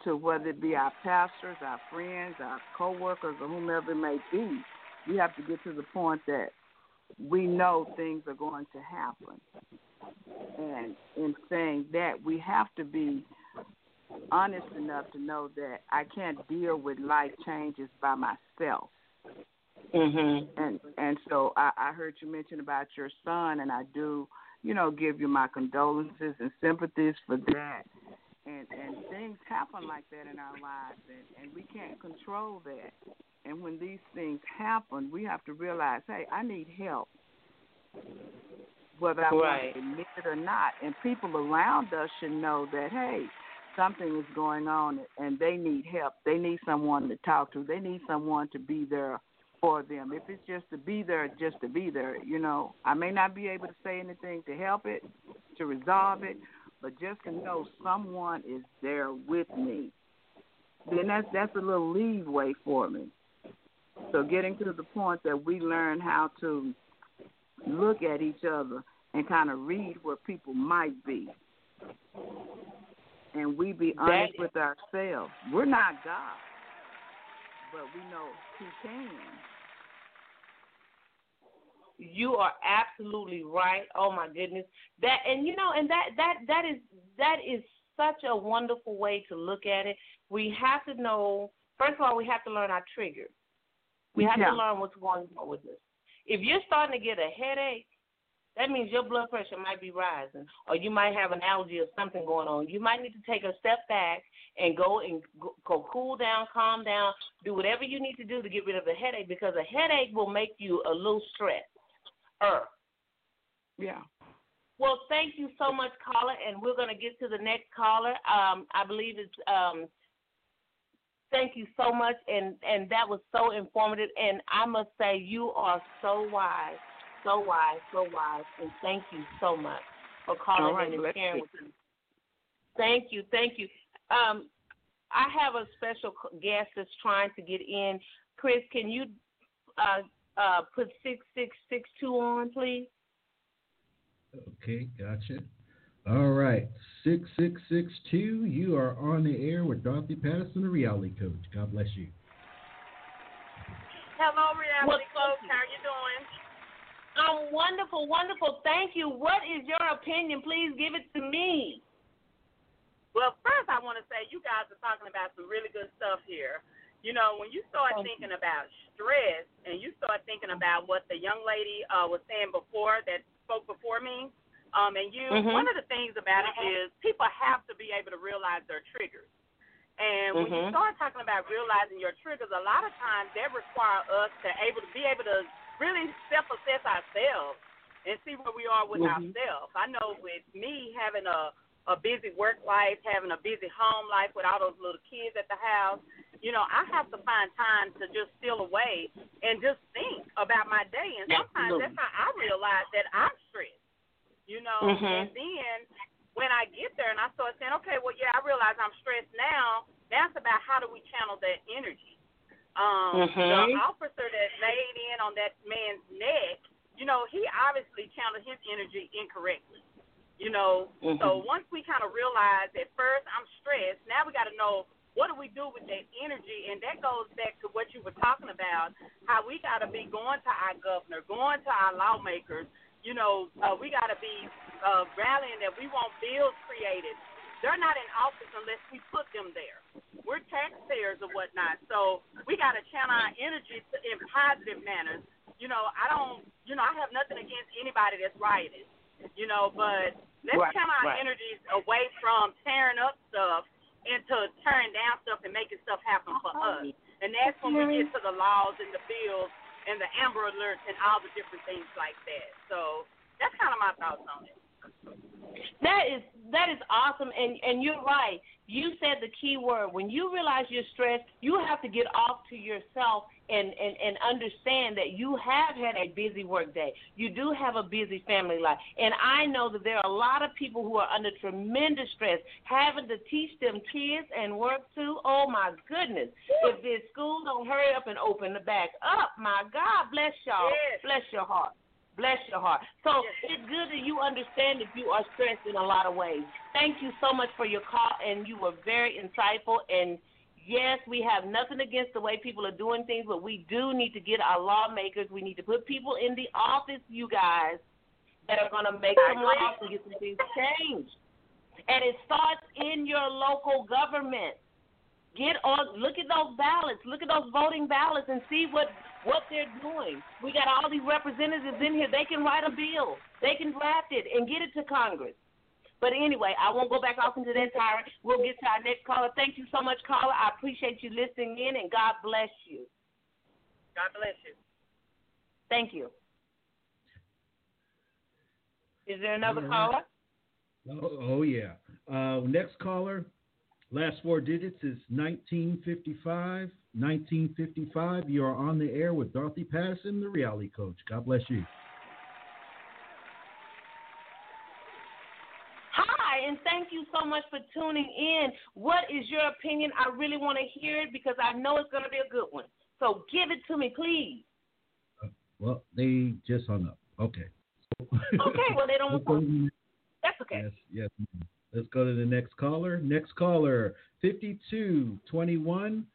to whether it be our pastors, our friends, our coworkers, or whomever it may be. We have to get to the point that we know things are going to happen. And in saying that, we have to be honest enough to know that I can't deal with life changes by myself. Mhm. And and so I, I heard you mention about your son, and I do, you know, give you my condolences and sympathies for that. And and things happen like that in our lives, and and we can't control that. And when these things happen, we have to realize, hey, I need help, whether I want to admit it or not. And people around us should know that, hey, something is going on, and they need help. They need someone to talk to. They need someone to be there for them. If it's just to be there, just to be there, you know. I may not be able to say anything to help it, to resolve it, but just to know someone is there with me. Then that's that's a little leeway for me. So getting to the point that we learn how to look at each other and kind of read where people might be. And we be honest with ourselves. We're not God, but we know He can. You are absolutely right. Oh my goodness. That and you know and that that that is that is such a wonderful way to look at it. We have to know first of all we have to learn our trigger. We have Yeah. to learn what's going on with us. If you're starting to get a headache, that means your blood pressure might be rising, or you might have an allergy or something going on. You might need to take a step back and go and go, cool down, calm down, do whatever you need to do to get rid of the headache because a headache will make you a little stressed. Er. Yeah. Well, thank you so much, caller, and we're going to get to the next caller. Um, I believe it's. Um, thank you so much, and and that was so informative. And I must say, you are so wise, so wise, so wise, and thank you so much for calling All right, in and bless sharing with us. Thank you, thank you. Um, I have a special guest that's trying to get in. Chris, can you uh, uh, put six six six two on, please? Okay, gotcha. All right, six six six two. You are on the air with Dorothy Patterson, the reality coach. God bless you. Hello, reality coach. How are you doing? I'm wonderful, wonderful. Thank you. What is your opinion? Please give it to me. Well, first I want to say you guys are talking about some really good stuff here. You know, when you start Thank thinking about stress and you start thinking about what the young lady uh, was saying before that spoke before me, um, and you, Mhm. one of the things about it is people have to be able to realize their triggers. And when you Mhm. start talking about realizing your triggers, a lot of times that require us to able to be able to really self-assess ourselves and see where we are with Mhm. ourselves. I know with me having a a busy work life, having a busy home life with all those little kids at the house, you know, I have to find time to just steal away and just think about my day. And sometimes Absolutely. that's how I realize that I'm stressed. You know, Mhm. and then when I get there and I start saying, okay, well, yeah, I realize I'm stressed now. It's about how do we channel that energy. Um, Mhm. The officer that laid in on that man's neck, you know, he obviously channeled his energy incorrectly. You know, Mhm. so once we kind of realize at first I'm stressed, now we got to know what do we do with that energy, and that goes back to what you were talking about, how we got to be going to our governor, going to our lawmakers. You know, uh, we got to be uh, rallying that we want bills created. They're not in office unless we put them there. We're taxpayers or whatnot, so we got to channel our energy to, in positive manners. You know, I don't, you know, I have nothing against anybody that's rioting you know, but let's Right, channel our right. energies away from tearing up stuff into tearing down stuff and making stuff happen for us. And that's when we get to the laws and the bills and the Amber Alerts and all the different things like that. So that's kind of my thoughts on it. That is that is awesome, and and you're right. You said the key word. When you realize you're stressed, you have to get off to yourself and and and understand that you have had a busy work day. You do have a busy family life, and I know that there are a lot of people who are under tremendous stress, having to teach them kids and work too. Oh my goodness! If this school don't hurry up and open the back up, my God, bless y'all, Yes. bless your heart. Bless your heart. So it's good that you understand that you are stressed in a lot of ways. Thank you so much for your call, and you were very insightful, and yes, we have nothing against the way people are doing things, but we do need to get our lawmakers. We need to put people in the office, you guys, that are going to make some laws and get some things changed. And it starts in your local government. Get on, look at those ballots, look at those voting ballots, and see what what they're doing. We got all these representatives in here. They can write a bill, they can draft it, and get it to Congress. But anyway, I won't go back off into that tyrant. We'll get to our next caller. Thank you so much, caller. I appreciate you listening in, and God bless you. God bless you. Thank you. Is there another All caller? Oh, oh yeah. Uh, next caller, last four digits is 1955. 1955. You are on the air with Dorothy Patterson, the reality coach. God bless you. Hi, and thank you so much for tuning in. What is your opinion? I really want to hear it because I know it's going to be a good one. So give it to me, please. Uh, well, they just hung up. Okay. Okay, well, they don't to That's okay. Yes, yes. Let's go to the next caller. Next caller, 5221.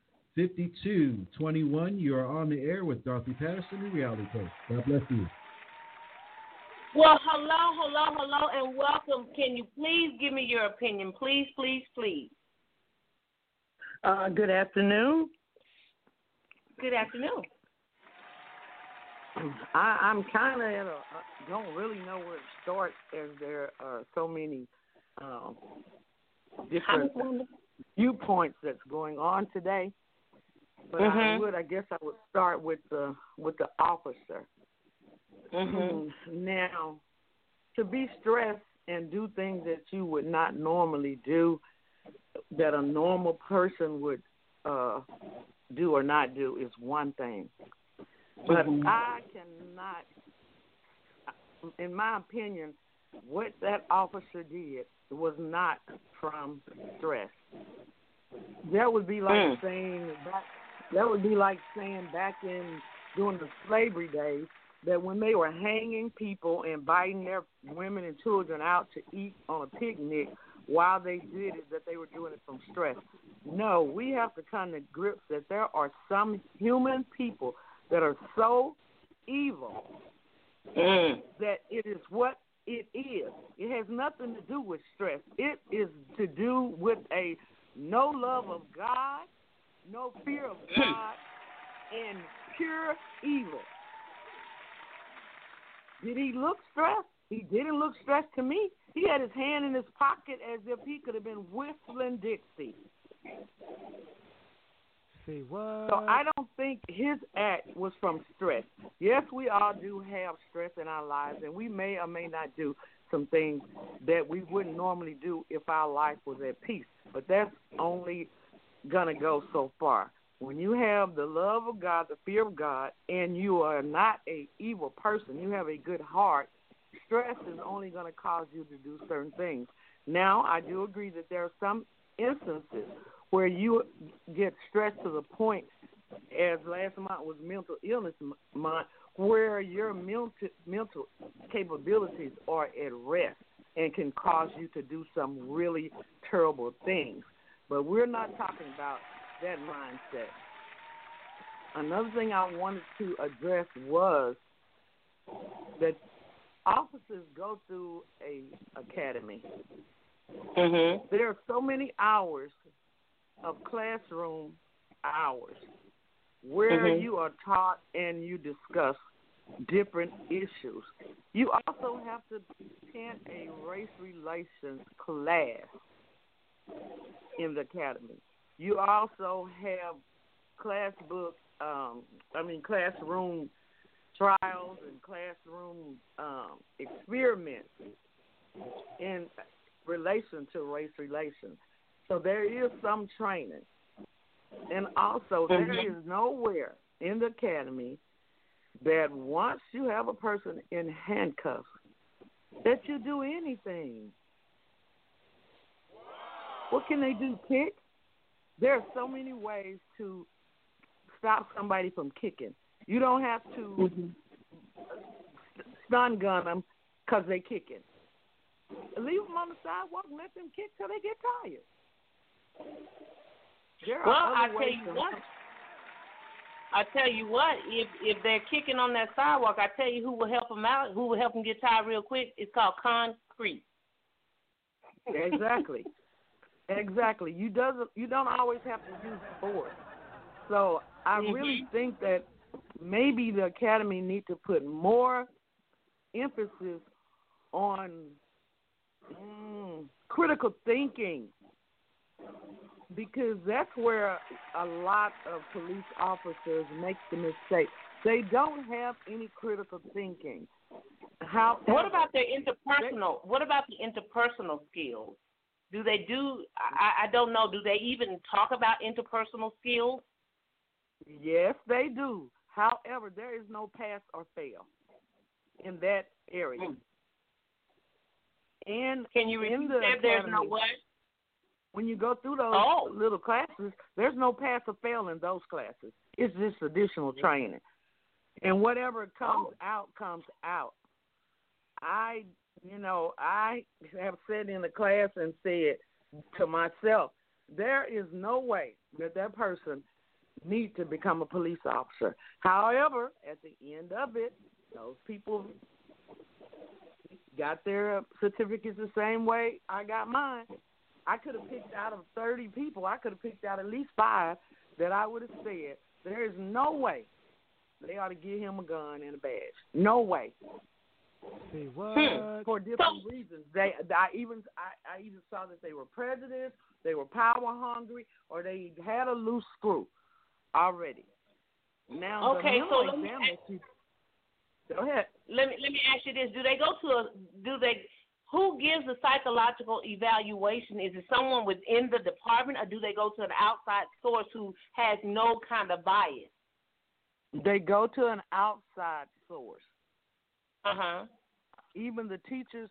5221. You are on the air with Dorothy Patterson, the reality coach. God bless you. Well, hello, hello, hello, and welcome. Can you please give me your opinion? Please, please, please. Uh, good afternoon. Good afternoon. I, I'm kind of at a I don't really know where to start as there are so many um, different viewpoints that's going on today. But I Mhm. would, I guess, I would start with the with the officer. Mhm. Now, to be stressed and do things that you would not normally do, that a normal person would uh, do or not do, is one thing. But Mhm. I cannot, in my opinion, what that officer did was not from stress. That would be like Mm. saying back, that would be like saying back in during the slavery days that when they were hanging people, and biting their women and children out to eat on a picnic, while they did it, that they were doing it from stress. No, we have to come to grips that there are some human people that are so evil Mm. that it is what it is. It has nothing to do with stress. It is to do with a no love of God, no fear of God, and pure evil. Did he look stressed? He didn't look stressed to me. He had his hand in his pocket as if he could have been whistling Dixie. See what? So I don't think his act was from stress. Yes, we all do have stress in our lives, and we may or may not do some things that we wouldn't normally do if our life was at peace. But that's only gonna go so far. When you have the love of God, the fear of God, and you are not a evil person, you have a good heart. Stress is only going to cause you to do certain things. Now, I do agree that there are some instances where you get stressed to the point, as last month was mental illness month, where your mental mental capabilities are at rest and can cause you to do some really terrible things. But we're not talking about that mindset. Another thing I wanted to address was that officers go through a academy. Mhm. There are so many hours of classroom hours where Mhm. you are taught and you discuss different issues. You also have to attend a race relations class in the academy. You also have class book, um, I mean classroom trials and classroom um, experiments in relation to race relations. So there is some training. And also, there Mhm. nowhere in the academy that once you have a person in handcuffs, that you do anything. What can they do? Kick? There are so many ways to stop somebody from kicking. You don't have to stun gun them because they're kicking. Leave them on the sidewalk and let them kick till they get tired. There Well, I tell you what. I tell you what, if if they're kicking on that sidewalk, I tell you who will help them out, who will help them get tired real quick. It's called concrete. Exactly. Exactly. You doesn't you don't always have to use force. So I really think that maybe the academy need to put more emphasis on mm, critical thinking because that's where a lot of police officers make the mistake. They don't have any critical thinking. How What about their interpersonal? What about the interpersonal skills? Do they do? I, I don't know. Do they even talk about interpersonal skills? Yes, they do. However, there is no pass or fail in that area. Hmm. And Can you in repeat the that? There's no what? When you go through those Oh. little classes, there's no pass or fail in those classes. It's just additional training. And whatever comes oh. out comes out. I, you know, I have sat in the class and said to myself, there is no way that that person needs to become a police officer. However, at the end of it, those people got their certificates the same way I got mine. I could have picked out of 30 people, I could have picked out at least five that I would have said, there is no way they ought to give him a gun and a badge. No way. Hmm. what? For different reasons. They, I even, I, I even saw that they were prejudiced, they were power hungry, or they had a loose screw already. Now, Okay, so let me ask- go ahead. Let me let me ask you this: Do they go to a? Do they? Who gives the psychological evaluation? Is it someone within the department, or do they go to an outside source who has no kind of bias? They go to an outside source. Uh huh. Even the teachers,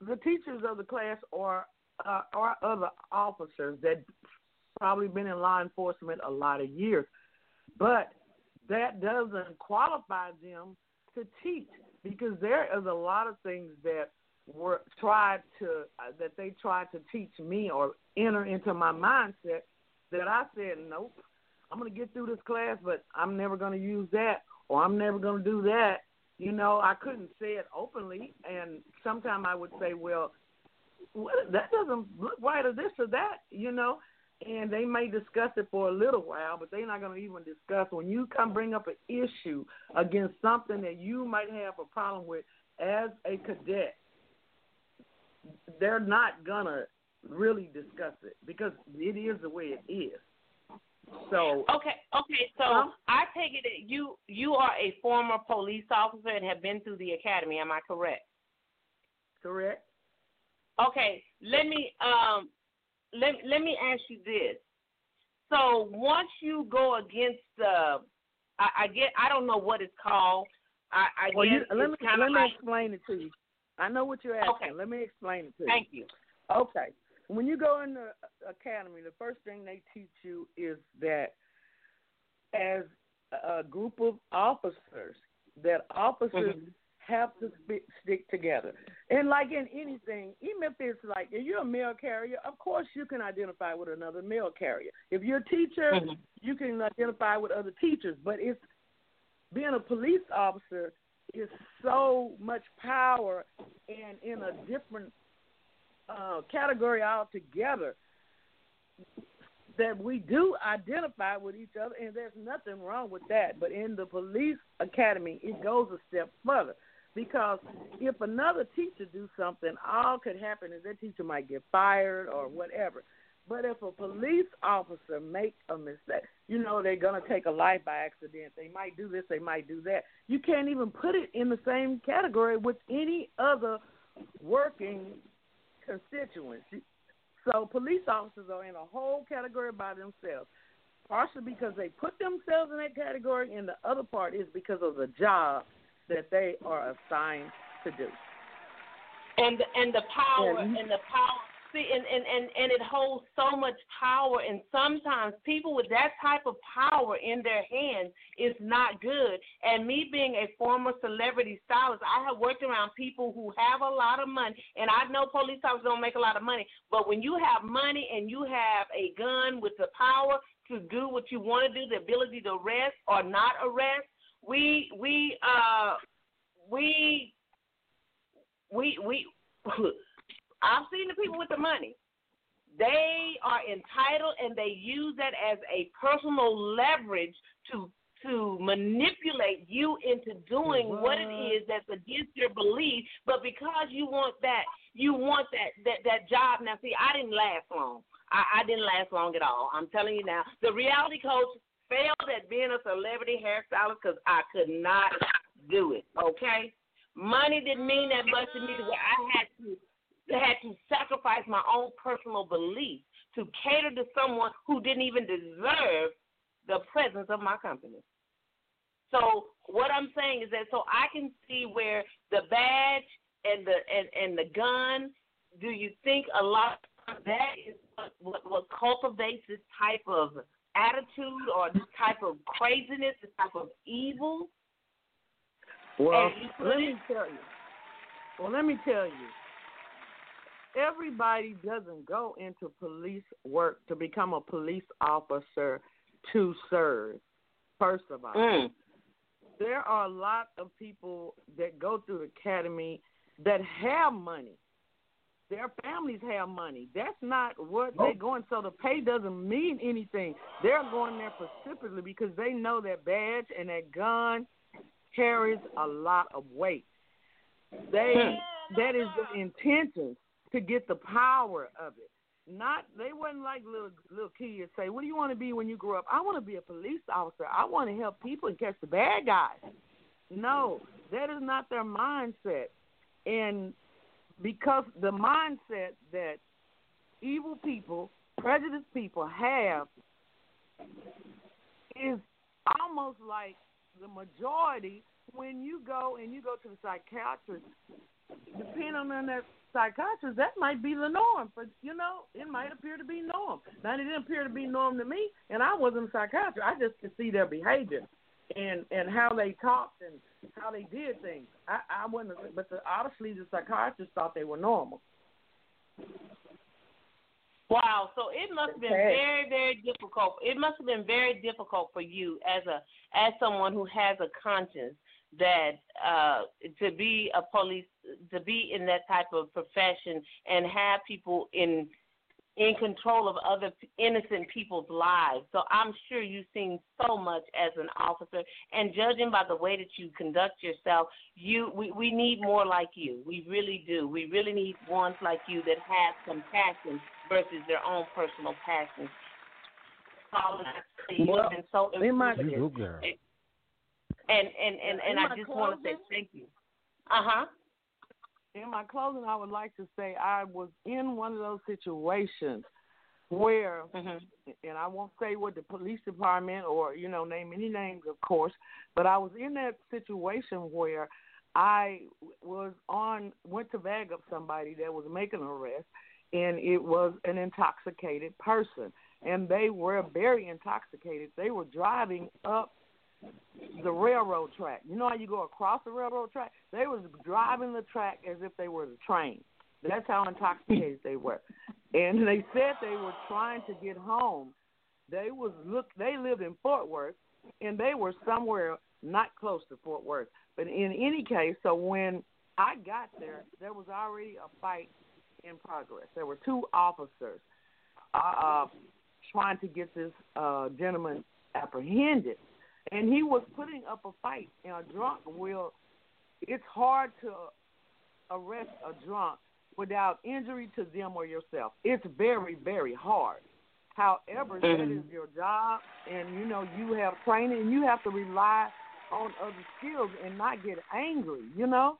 the teachers of the class or uh, or other officers that probably been in law enforcement a lot of years, but that doesn't qualify them to teach because there is a lot of things that were tried to uh, that they tried to teach me or enter into my mindset that I said nope. I'm going to get through this class, but I'm never going to use that or I'm never going to do that. You know, I couldn't say it openly, and sometimes I would say, well, what, that doesn't look right or this or that, you know. And they may discuss it for a little while, but they're not going to even discuss when you come bring up an issue against something that you might have a problem with as a cadet. They're not gonna really discuss it because it is the way it is. So Okay, okay. So I take it that you you are a former police officer and have been through the academy. Am I correct? correct. Okay, let me um let let me ask you this. So once you go against the, I, I get I don't know what it's called. I, I Well, you, let me let me like explain it to you. I know what you're asking. Okay. Let me explain it to you. thank you. Okay. When you go in the academy, the first thing they teach you is that as a group of officers, that officers Mhm. have to sp- stick together. And like in anything, even if it's like if you're a mail carrier, of course you can identify with another mail carrier. If you're a teacher, Mhm. you can identify with other teachers. But it's being a police officer is so much power and in a different uh, category altogether that we do identify with each other, and there's nothing wrong with that. But in the police academy, it goes a step further because if another teacher do something, all could happen is that teacher might get fired or whatever. But if a police officer make a mistake, you know they're gonna take a life by accident. They might do this, they might do that. You can't even put it in the same category with any other working constituents. So police officers are in a whole category by themselves, partially because they put themselves in that category, and the other part is because of the job that they are assigned to do. And the, and the power and the power See, and, and, and, and it holds so much power, and sometimes people with that type of power in their hands is not good. And me being a former celebrity stylist, I have worked around people who have a lot of money, and I know police officers don't make a lot of money, but when you have money and you have a gun with the power to do what you want to do, the ability to arrest or not arrest, we we uh we we we I've seen the people with the money. They are entitled and they use that as a personal leverage to to manipulate you into doing what, what it is that's against your belief, but because you want that you want that that that job. Now see, I didn't last long. I, I didn't last long at all. I'm telling you now. The reality coach failed at being a celebrity hairstylist because I could not do it. Okay, money didn't mean that much to me. Where I had to had to sacrifice my own personal belief to cater to someone who didn't even deserve the presence of my company. So what I'm saying is that so I can see where the badge and the and, and the gun. Do you think a lot of that is what, what, what cultivates this type of attitude or this type of craziness, this type of evil? Well, let me tell you. Well, let me tell you everybody doesn't go into police work to become a police officer to serve. First of all, mm. there are a lot of people that go through the academy that have money. Their families have money. That's not what they're going. So the pay doesn't mean anything. They're going there specifically because they know that badge and that gun carries a lot of weight. They hmm. that is the intention to get the power of it. Not they wasn't like little little kids say, "What do you want to be when you grow up?" I want to be a police officer. I want to help people and catch the bad guys. No, that is not their mindset, and because the mindset that evil people, prejudiced people have is almost like the majority when you go and you go to the psychiatrist, depending on that psychiatrist, that might be the norm. But you know, it might appear to be norm. Now it didn't appear to be norm to me, and I wasn't a psychiatrist. I just could see their behavior and and how they talked and how they did things. I I wasn't, but the, obviously the psychiatrist thought they were normal. Wow, so it must have been very, very difficult. It must have been very difficult for you as a as someone who has a conscience that uh, to be a police, to be in that type of profession and have people in in control of other innocent people's lives. So I'm sure you've seen so much as an officer, and judging by the way that you conduct yourself, you we, we need more like you. We really do. We really need ones like you that have compassion versus their own personal passions. Well, so in my, and and and, and I just want to say thank you. Uh huh. In my closing, I would like to say I was in one of those situations where, mm-hmm. and I won't say what the police department or you know name any names, of course, but I was in that situation where I was on went to bag up somebody that was making an arrest, and it was an intoxicated person, and they were very intoxicated. They were driving up the railroad track. You know how you go across the railroad track? They was driving the track as if they were the train. That's how intoxicated they were. And they said they were trying to get home. They was look they lived in Fort Worth and they were somewhere not close to Fort Worth. But in any case, so when I got there, there was already a fight in progress. There were two officers uh, uh trying to get this uh gentleman apprehended and he was putting up a fight. And a drunk will. It's hard to arrest a drunk without injury to them or yourself. It's very, very hard. However, mm-hmm. that is your job, and you know you have training, and you have to rely on other skills and not get angry. You know,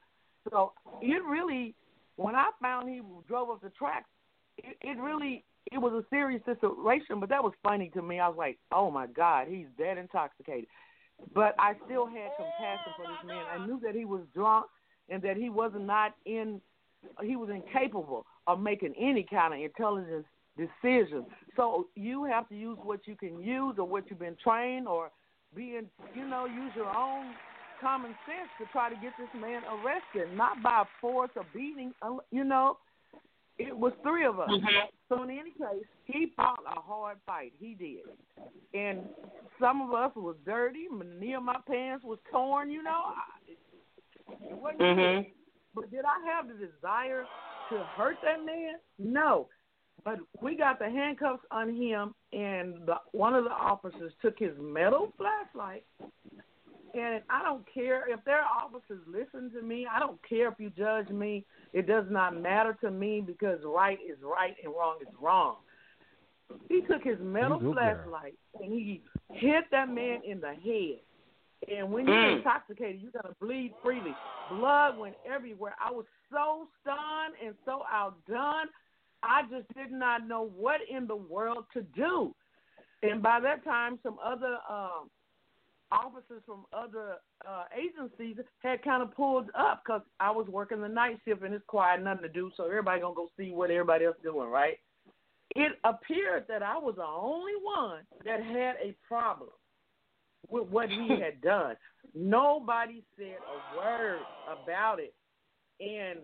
so it really, when I found he drove up the track, it, it really it was a serious situation, but that was funny to me. I was like, oh my God, he's dead intoxicated. But I still had compassion for this man. I knew that he was drunk and that he was not in he was incapable of making any kind of intelligence decision. So you have to use what you can use or what you've been trained or being, you know, use your own common sense to try to get this man arrested, not by force or beating. uh, You know, it was three of us. Mhm. So in any case, he fought a hard fight. He did, and some of us was dirty. Of my pants was torn. You know, I, Mhm. But did I have the desire to hurt that man? No. But we got the handcuffs on him, and the, one of the officers took his metal flashlight. And I don't care if their officers listen to me. I don't care if you judge me. It does not matter to me because right is right and wrong is wrong. He took his metal You go, girl. flashlight and he hit that man in the head. And when you're Mm. intoxicated, you're gonna bleed freely. Blood went everywhere. I was so stunned and so outdone. I just did not know what in the world to do. And by that time, some other um, officers from other uh, agencies had kind of pulled up because I was working the night shift and it's quiet, nothing to do, so everybody gonna go see what everybody else doing, right? It appeared that I was the only one that had a problem with what he had done. Nobody said a word about it, and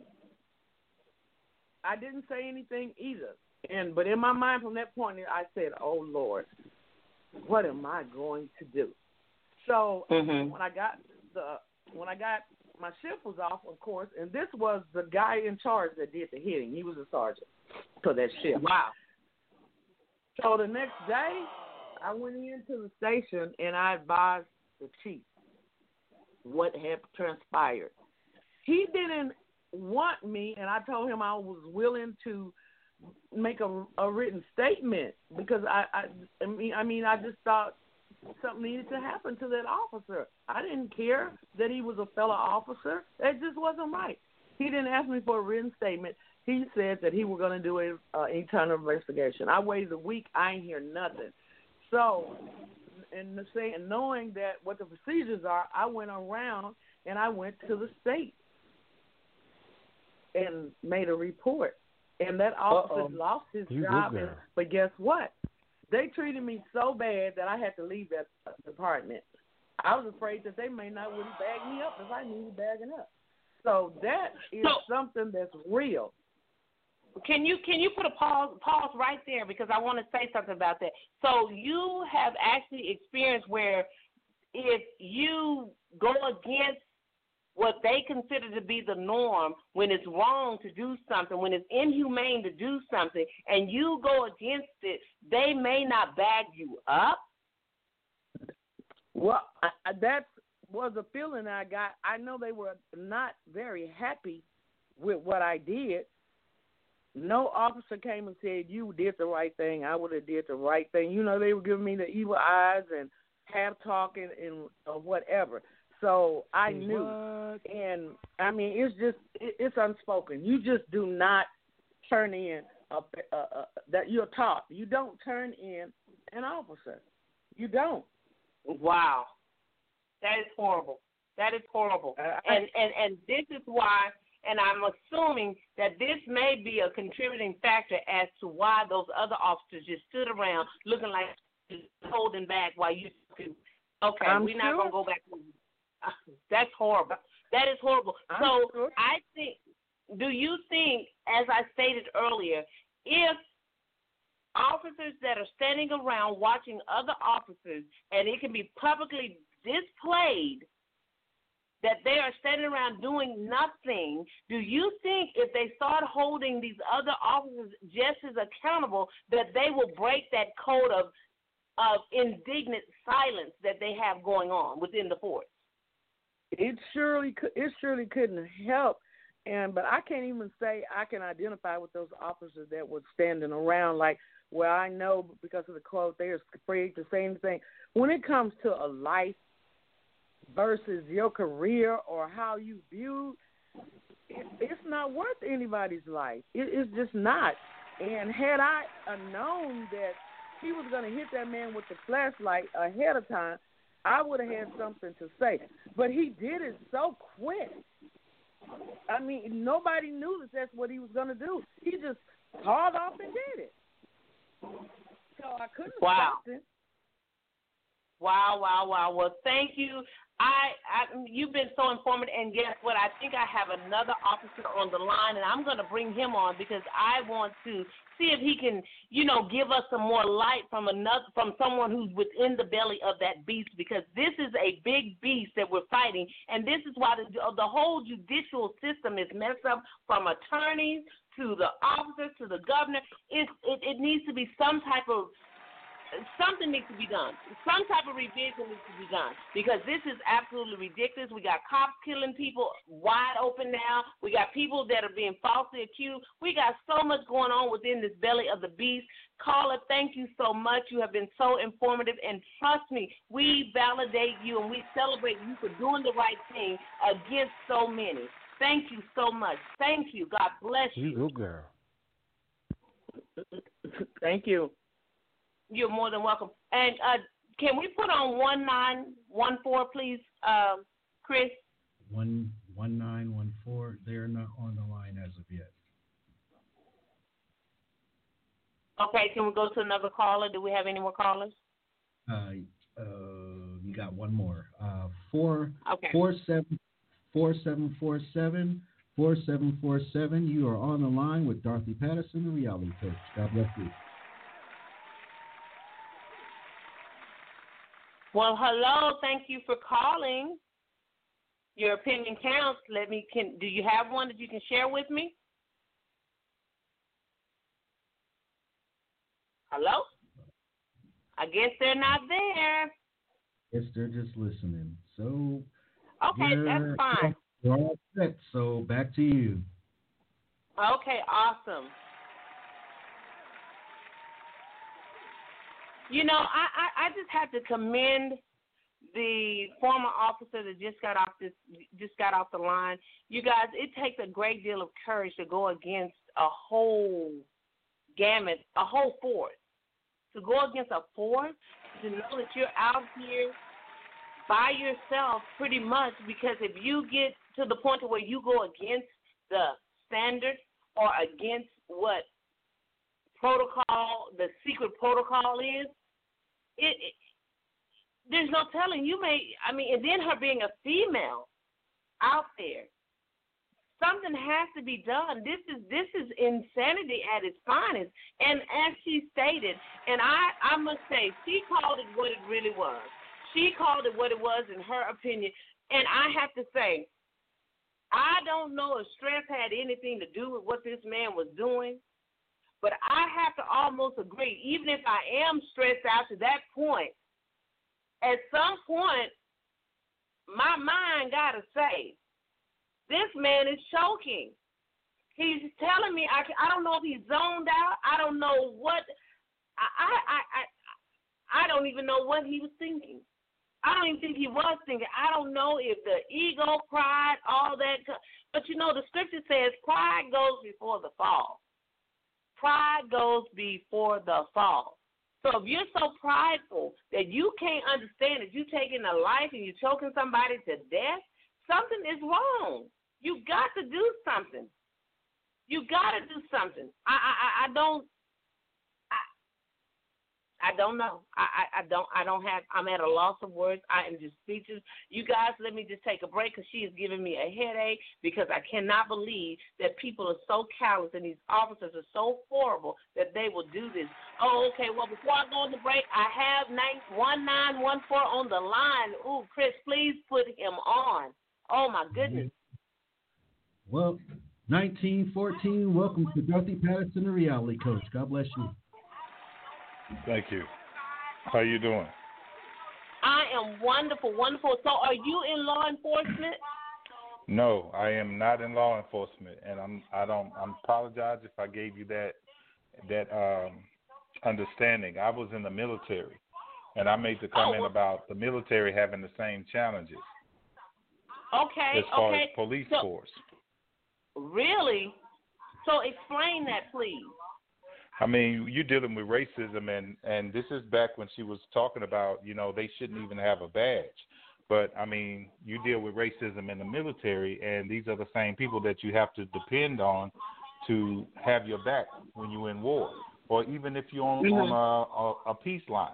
I didn't say anything either. And but in my mind, from that point, I said, "Oh Lord, what am I going to do?" So Mhm. when I got the when I got my shift was off, of course, and this was the guy in charge that did the hitting. He was a sergeant for that shift. Wow. So the next day, I went into the station and I advised the chief what had transpired. He didn't want me, and I told him I was willing to make a, a written statement because I, I, I mean, I mean, I just thought something needed to happen to that officer. I didn't care that he was a fellow officer. That just wasn't right. He didn't ask me for a written statement. He said that he was going to do an uh, internal investigation. I waited a week. I ain't hear nothing. So, and the saying, knowing that what the procedures are, I went around and I went to the state and made a report. And that officer Uh-oh. lost his You job. And, but guess what? They treated me so bad that I had to leave that department. I was afraid that they may not really bag me up if I needed bagging up. So that is So- something that's real. Can you can you put a pause pause right there because I want to say something about that. So you have actually experienced where if you go against what they consider to be the norm when it's wrong to do something, when it's inhumane to do something, and you go against it, they may not bag you up. Well, I, that was a feeling I got. I know they were not very happy with what I did. No officer came and said you did the right thing. I would have did the right thing. You know, they were giving me the evil eyes and half talking and uh, whatever. So I knew, and I mean, it's just it, it's unspoken. You just do not turn in a, a, a that you're taught. You don't turn in an officer. You don't. Wow, that is horrible. That is horrible. and and and this is why. And I'm assuming that this may be a contributing factor as to why those other officers just stood around looking like holding back while you. Okay, I'm we're not gonna go back. That's horrible. That is horrible. I'm so sure. I think. Do you think, as I stated earlier, if officers that are standing around watching other officers, and it can be publicly displayed that they are standing around doing nothing, do you think if they start holding these other officers just as accountable, that they will break that code of of indignant silence that they have going on within the force? It surely could it surely couldn't help and but I can't even say I can identify with those officers that were standing around like well I know because of the quote, they're afraid to say anything. When it comes to a life versus your career or how you view it, it's not worth anybody's life. It, it's just not. And had I known that he was going to hit that man with the flashlight ahead of time, I would have had something to say. But he did it so quick. I mean, nobody knew that that's what he was going to do. He just hauled off and did it. So I couldn't Wow. stop. Wow, wow, wow. Well, thank you. I, I, you've been so informative, and guess what? I think I have another officer on the line, and I'm going to bring him on because I want to see if he can, you know, give us some more light from another, from someone who's within the belly of that beast. Because this is a big beast that we're fighting, and this is why the, the whole judicial system is messed up, from attorneys to the officers to the governor. It, it, it needs to be some type of something needs to be done. Some type of revision needs to be done because this is absolutely ridiculous. We got cops killing people wide open now. We got people that are being falsely accused. We got so much going on within this belly of the beast. Caller, thank you so much. You have been so informative, and trust me, we validate you and we celebrate you for doing the right thing against so many. Thank you so much. Thank you. God bless you. You go, girl. Thank you. You're more than welcome. And uh, can we put on one nine one four, please, uh, Chris? One one nine one four. They're not on the line as of yet. Okay, can we go to another caller? Do we have any more callers? Uh, uh, you got one more. Uh, four Okay. four seven four seven four seven four seven four seven. You are on the line with Dorothy Patterson, the reality coach. God bless you. Well, hello. Thank you for calling. Your opinion counts. Let me. Can do you have one that you can share with me? Hello. I guess they're not there. Yes, they're just listening. So Okay, that's fine. We're all set. So back to you. Okay, awesome. You know, I, I, I just have to commend the former officer that just got off this just got off the line. You guys, it takes a great deal of courage to go against a whole gamut, a whole force. To go against a force, to know that you're out here by yourself pretty much because if you get to the point where you go against the standard or against what protocol the secret protocol is, it, there's no telling you may I mean and then her being a female out there something has to be done. This is this is insanity at its finest. And as she stated, and I I must say, she called it what it really was. She called it what it was in her opinion. And I have to say, I don't know if stress had anything to do with what this man was doing, but I have to almost agree. Even if I am stressed out to that point, at some point, my mind got to say, this man is choking. He's telling me I I don't know if he's zoned out. I don't know what I I I I, don't even know what he was thinking. I don't even think he was thinking. I don't know if the ego, pride, all that. But you know, the scripture says pride goes before the fall. Pride goes before the fall. So if you're so prideful that you can't understand that you're taking a life and you're choking somebody to death, something is wrong. You got to do something. You got to do something. I I I- I don't. I don't know. I, I I don't I don't have. I'm at a loss of words. I am just speechless. You guys, let me just take a break because she is giving me a headache because I cannot believe that people are so callous and these officers are so horrible that they will do this. Oh, okay. Well, before I go on the break, I have nine one nine one four on the line. Ooh, Chris, please put him on. Oh my goodness. Well, 1914. Welcome to Dorothy Patterson, the reality coach. God bless you. Thank you. How you doing? I am wonderful, wonderful. So, are you in law enforcement? No, I am not in law enforcement, and I'm I don't I'm apologize if I gave you that that um understanding. I was in the military, and I made the comment well- about the military having the same challenges Okay, as far okay. as police So- force. Really? So, explain that, please. I mean, you're dealing with racism, and and this is back when she was talking about, you know, they shouldn't even have a badge. But I mean, you deal with racism in the military, and these are the same people that you have to depend on to have your back when you're in war, or even if you're on, Mhm. on a, a, a peace line.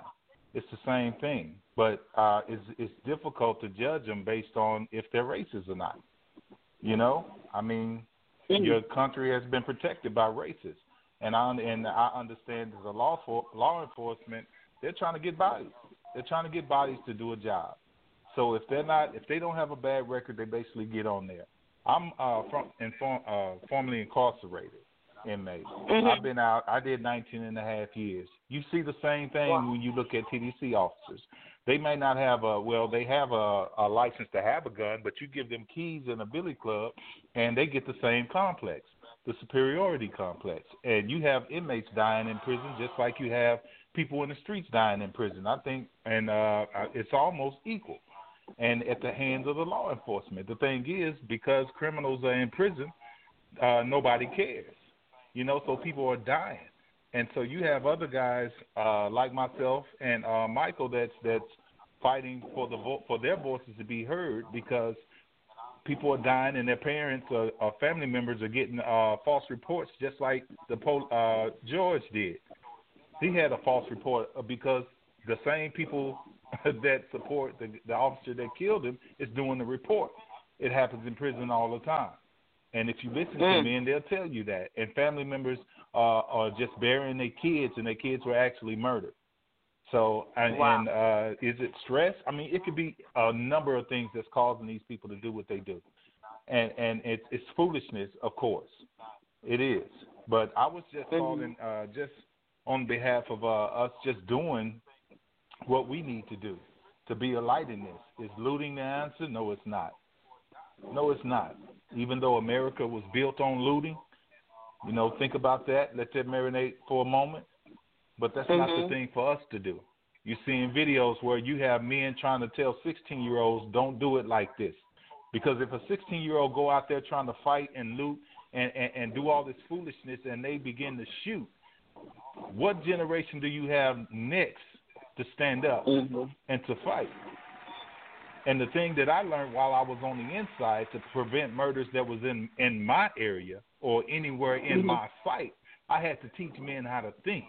It's the same thing, but uh, it's it's difficult to judge them based on if they're racist or not. You know, I mean, your country has been protected by racists, and I and I understand as a law for, law enforcement, they're trying to get bodies. They're trying to get bodies to do a job. So if they're not, if they don't have a bad record, they basically get on there. I'm uh, from inform, uh, formerly incarcerated inmate. Mhm. I've been out. I did 19 and a half years. You see the same thing when you look at TDC officers. They may not have a well, they have a, a license to have a gun, but you give them keys in a billy club, and they get the same complex, the superiority complex. And you have inmates dying in prison just like you have people in the streets dying in prison. I think, and uh, it's almost equal and at the hands of the law enforcement. The thing is, because criminals are in prison, uh, nobody cares. You know, so people are dying, and so you have other guys uh, like myself and uh, Michael that's that's fighting for the vo- for their voices to be heard because people are dying and their parents or, or family members are getting uh, false reports, just like the pol- uh, George did. He had a false report uh, because the same people that support the, the officer that killed him is doing the report. It happens in prison all the time. And if you listen to Mm. men, they'll tell you that. And family members uh, are just burying their kids, and their kids were actually murdered. So, and, Wow. and uh, is it stress? I mean, it could be a number of things that's causing these people to do what they do, and and it's it's foolishness, of course, it is. But I was just calling, uh, just on behalf of uh, us, just doing what we need to do to be a light in this. Is looting the answer? No, it's not. No, it's not. Even though America was built on looting, you know, think about that. Let that marinate for a moment. But that's not the Mhm. thing for us to do. You're seeing videos where you have men trying to tell 16 year olds, don't do it like this. Because if a 16 year old go out there trying to fight and loot and, and, and do all this foolishness and they begin to shoot, what generation do you have next to stand up and to fight? And the thing that I learned while I was on the inside to prevent murders that was in in my area or anywhere in Mhm. my sight, I had to teach men how to think.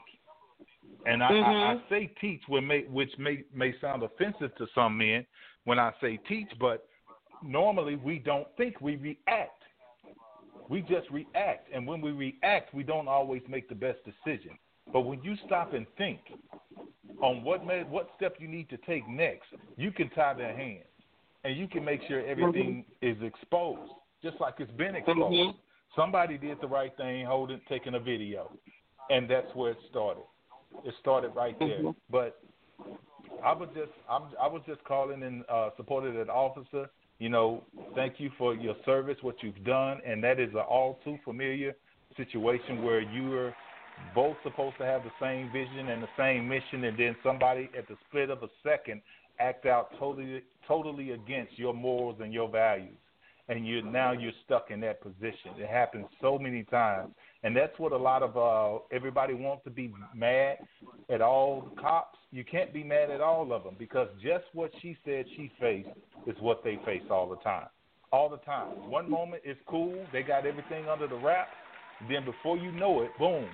And I, I, Mhm. I say teach, may, which may may sound offensive to some men when I say teach, but normally we don't think, we react. We just react, and when we react, we don't always make the best decision. But when you stop and think on what may, what step you need to take next, you can tie their hands, and you can make sure everything is exposed, just like it's been exposed. Mhm. Somebody did the right thing, holding, taking a video, and that's where it started. It started right there. Mhm. But I was just I'm, I was just calling and uh, supported an officer. You know, thank you for your service, what you've done, and that is an all too familiar situation where you're both supposed to have the same vision and the same mission, and then somebody at the split of a second act out totally totally against your morals and your values, and you now you're stuck in that position. It happens so many times, and that's what a lot of uh, everybody wants to be mad at all the cops. You can't be mad at all of them because just what she said she faced is what they face all the time. All the time. One moment it's cool, they got everything under the wrap. Then before you know it, boom,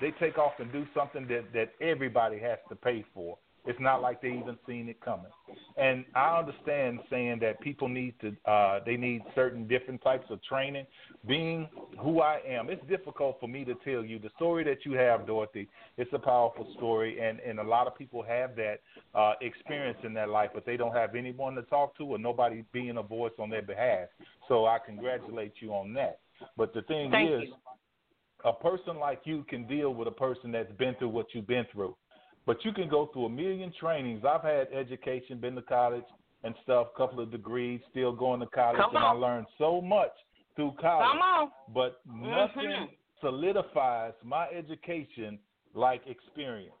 they take off and do something that that everybody has to pay for. It's not like they even seen it coming. And I understand saying that people need to uh they need certain different types of training. Being who I am, it's difficult for me to tell you the story that you have, Dorothy. It's a powerful story and and a lot of people have that uh experience in their life, but they don't have anyone to talk to or nobody being a voice on their behalf. So I congratulate you on that. But the thing Thank is you. a person like you can deal with a person that's been through what you've been through. But you can go through a million trainings. I've had education, been to college and stuff, couple of degrees, still going to college, Come and I learned so much through college. Come on. But nothing Mhm. solidifies my education like experience.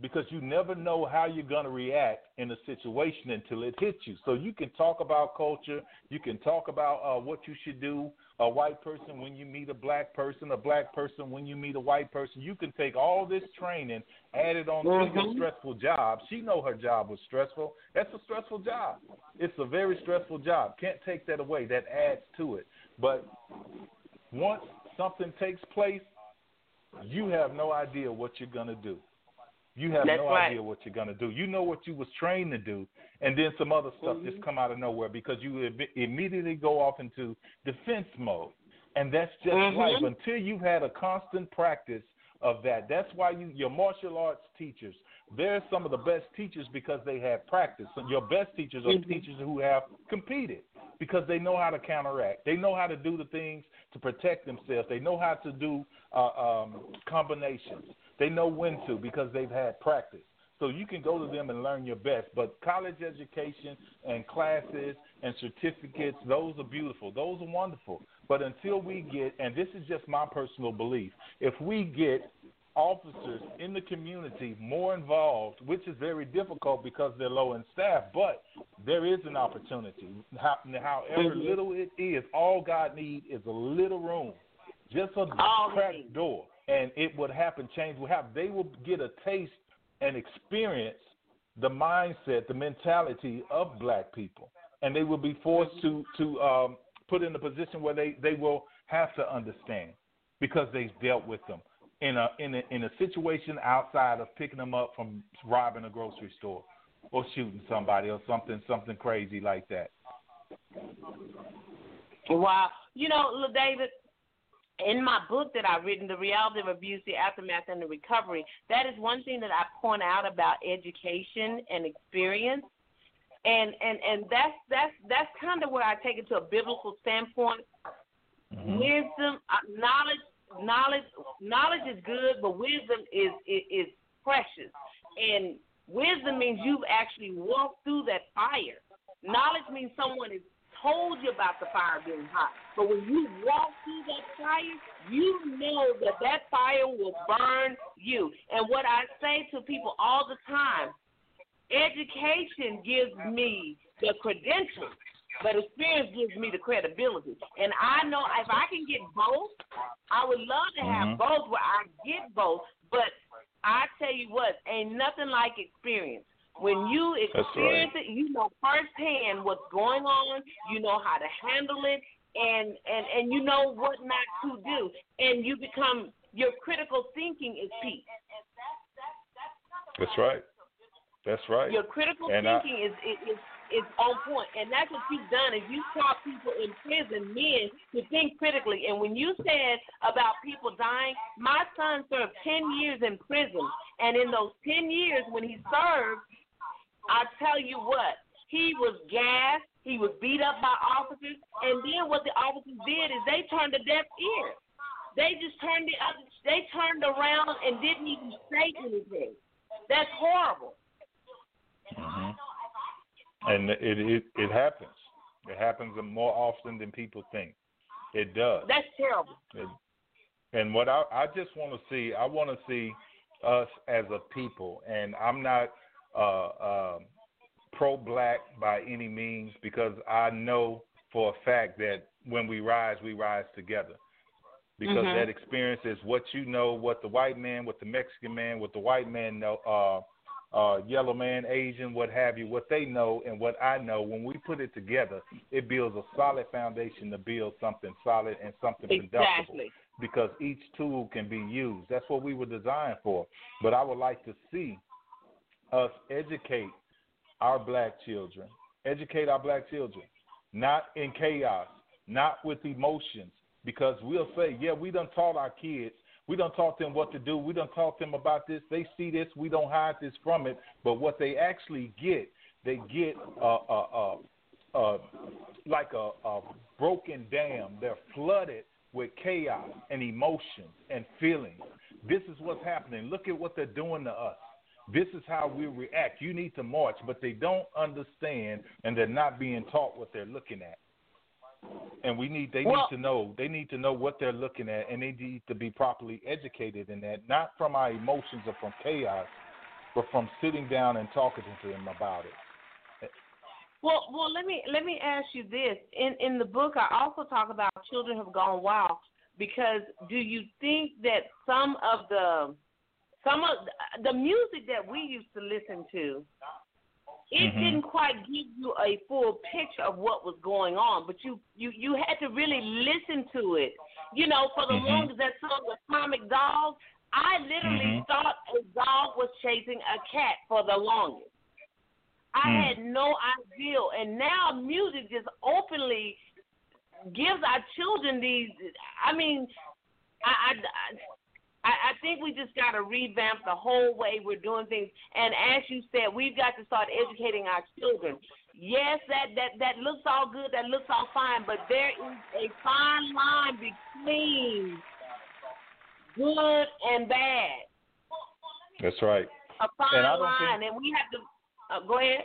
because you never know how you're going to react in a situation until it hits you. So you can talk about culture, you can talk about uh, what you should do. A white person when you meet a black person, a black person when you meet a white person. You can take all this training, add it on Mhm. to your stressful job. She know her job was stressful. That's a stressful job. It's a very stressful job. Can't take that away. That adds to it. But once something takes place, you have no idea what you're gonna do. You have That's no right. idea what you're gonna do. You know what you was trained to do, and then some other stuff Mhm. just come out of nowhere because you im- immediately go off into defense mode, and that's just Mhm. life. Until you've had a constant practice of that, that's why you your martial arts teachers. They're some of the best teachers because they have practice. So your best teachers are Mhm. teachers who have competed because they know how to counteract. They know how to do the things to protect themselves. They know how to do uh, um, combinations. They know when to because they've had practice. So you can go to them and learn your best. But college education and classes and certificates, those are beautiful. Those are wonderful. But until we get, and this is just my personal belief, if we get officers in the community more involved, which is very difficult because they're low in staff, but there is an opportunity. However Mhm. little it is, all God needs is a little room, just a All cracked door, and it would happen. Change will happen. They will get a taste and experience the mindset, the mentality of black people, and they will be forced to to um, put in a position where they they will have to understand because they've dealt with them in a in a in a situation outside of picking them up from robbing a grocery store or shooting somebody or something something crazy like that. Wow. You know, David, in my book that I've written, The Reality of Abuse, The Aftermath, and the Recovery, that is one thing that I point out about education and experience. And and and that's that's that's kind of where I take it to a biblical standpoint. Wisdom, uh, knowledge, knowledge, knowledge is good, but wisdom is is, is precious. And wisdom means you've actually walked through that fire. Knowledge means someone has told you about the fire being hot. But when you walk through that fire, you know that that fire will burn you. And what I say to people all the time, education gives me the credentials, but experience gives me the credibility. And I know if I can get both, I would love to have Mhm. both where I get both. But I tell you what, ain't nothing like experience. When you That's right. experience it, you know firsthand what's going on. You know how to handle it, and and and you know what not to do, and you become your critical thinking is peak. That's right. That's right. Your critical And thinking is, is is is on point, and that's what you've done. Is you taught people in prison, men, to think critically. And when you said about people dying, my son served ten years in prison, and in those ten years when he served, I tell you what, he was gassed, he was beat up by officers, and then what the officers did is they turned a deaf ear. They just turned the other, they turned around and didn't even say anything. That's horrible. Mhm. And it, it it happens. It happens more often than people think. It does. That's terrible. It, and what I I just want to see, I want to see us as a people, and I'm not uh, uh, pro-black by any means because I know for a fact that when we rise, we rise together. Because Mhm. that experience is what you know, what the white man, what the Mexican man, what the white man know, uh, uh, yellow man, Asian, what have you, what they know and what I know. When we put it together, it builds a solid foundation to build something solid and something productive Exactly. because each tool can be used. That's what we were designed for. But I would like to see us educate our black children, educate our black children, not in chaos, not with emotions, because we'll say, yeah, we done taught our kids, we done taught them what to do, we done taught them about this, they see this, we don't hide this from it, but what they actually get, they get uh, uh, uh, uh, like a, a broken dam. They're flooded with chaos and emotions and feelings. This is what's happening. Look at what they're doing to us. This is how we react. You need to march, but they don't understand and they're not being taught what they're looking at. And we need they Well- need to know they need to know what they're looking at and they need to be properly educated in that, not from our emotions or from chaos, but from sitting down and talking to them about it. Well, well, let me let me ask you this. In in the book, I also talk about children have gone wild because do you think that some of the some of the music that we used to listen to it Mhm. didn't quite give you a full picture of what was going on, but you you you had to really listen to it. You know, for the Mhm. longest that song Atomic Dog, I literally Mhm. thought a dog was chasing a cat for the longest. I Mm. had no idea, and now music just openly gives our children these. I mean, I I, I, I think we just got to revamp the whole way we're doing things. And as you said, we've got to start educating our children. Yes, that that that looks all good, that looks all fine, but there is a fine line between good and bad. That's right. A fine And I don't line, think- and we have to uh, go ahead.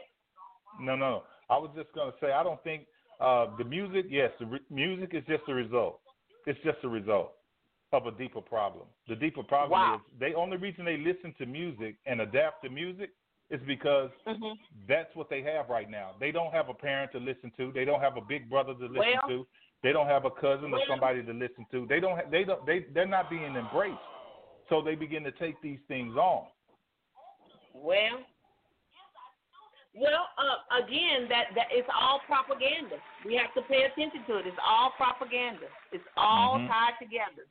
No, no. I was just going to say I don't think uh, the music. Yes, the re- music is just a result. It's just a result of a deeper problem. The deeper problem Wow. is the only reason they listen to music and adapt to music is because Mm-hmm. that's what they have right now. They don't have a parent to listen to. They don't have a big brother to listen Well- to. They don't have a cousin or somebody to listen to. They don't. Ha- they don't. They they're not being embraced. So they begin to take these things on. Well, well, uh, again, that that it's all propaganda. We have to pay attention to it. It's all propaganda. It's all Mhm. tied together.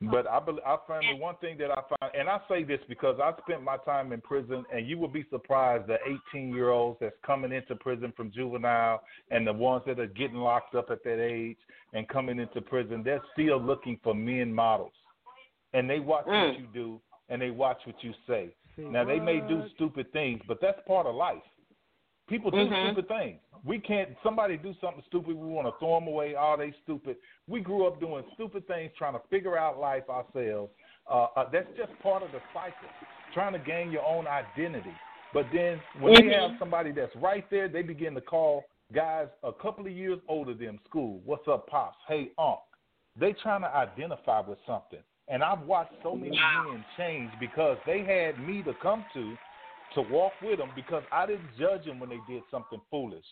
But I bel I find the one thing that I find, and I say this because I spent my time in prison, and you will be surprised the 18 year olds that's coming into prison from juvenile, and the ones that are getting locked up at that age and coming into prison, they're still looking for men models, and they watch what Mm. you do and they watch what you say. Now they may do stupid things, but that's part of life. People do Mhm. stupid things. We can't. Somebody do something stupid. We want to throw them away. Oh, they stupid. We grew up doing stupid things, trying to figure out life ourselves. Uh, uh, that's just part of the cycle. Trying to gain your own identity. But then when they Mhm. have somebody that's right there, they begin to call guys a couple of years older than school. What's up, pops? Hey, unc. They trying to identify with something. And I've watched so many men change because they had me to come to to walk with them because I didn't judge them when they did something foolish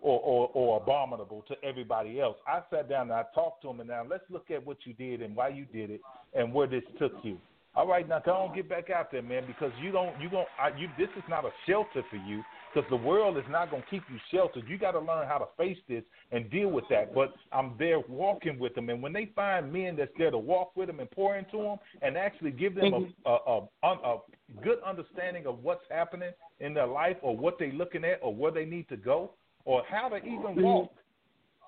or, or, or abominable to everybody else. I sat down and I talked to them, and now let's look at what you did and why you did it and where this took you. All right, now go on, get back out there, man, because you don't, you don't, I, you. This is not a shelter for you, because the world is not going to keep you sheltered. You got to learn how to face this and deal with that. But I'm there walking with them, and when they find men that's there to walk with them and pour into them and actually give them a, a, a, a good understanding of what's happening in their life or what they're looking at or where they need to go or how to even Mhm. walk,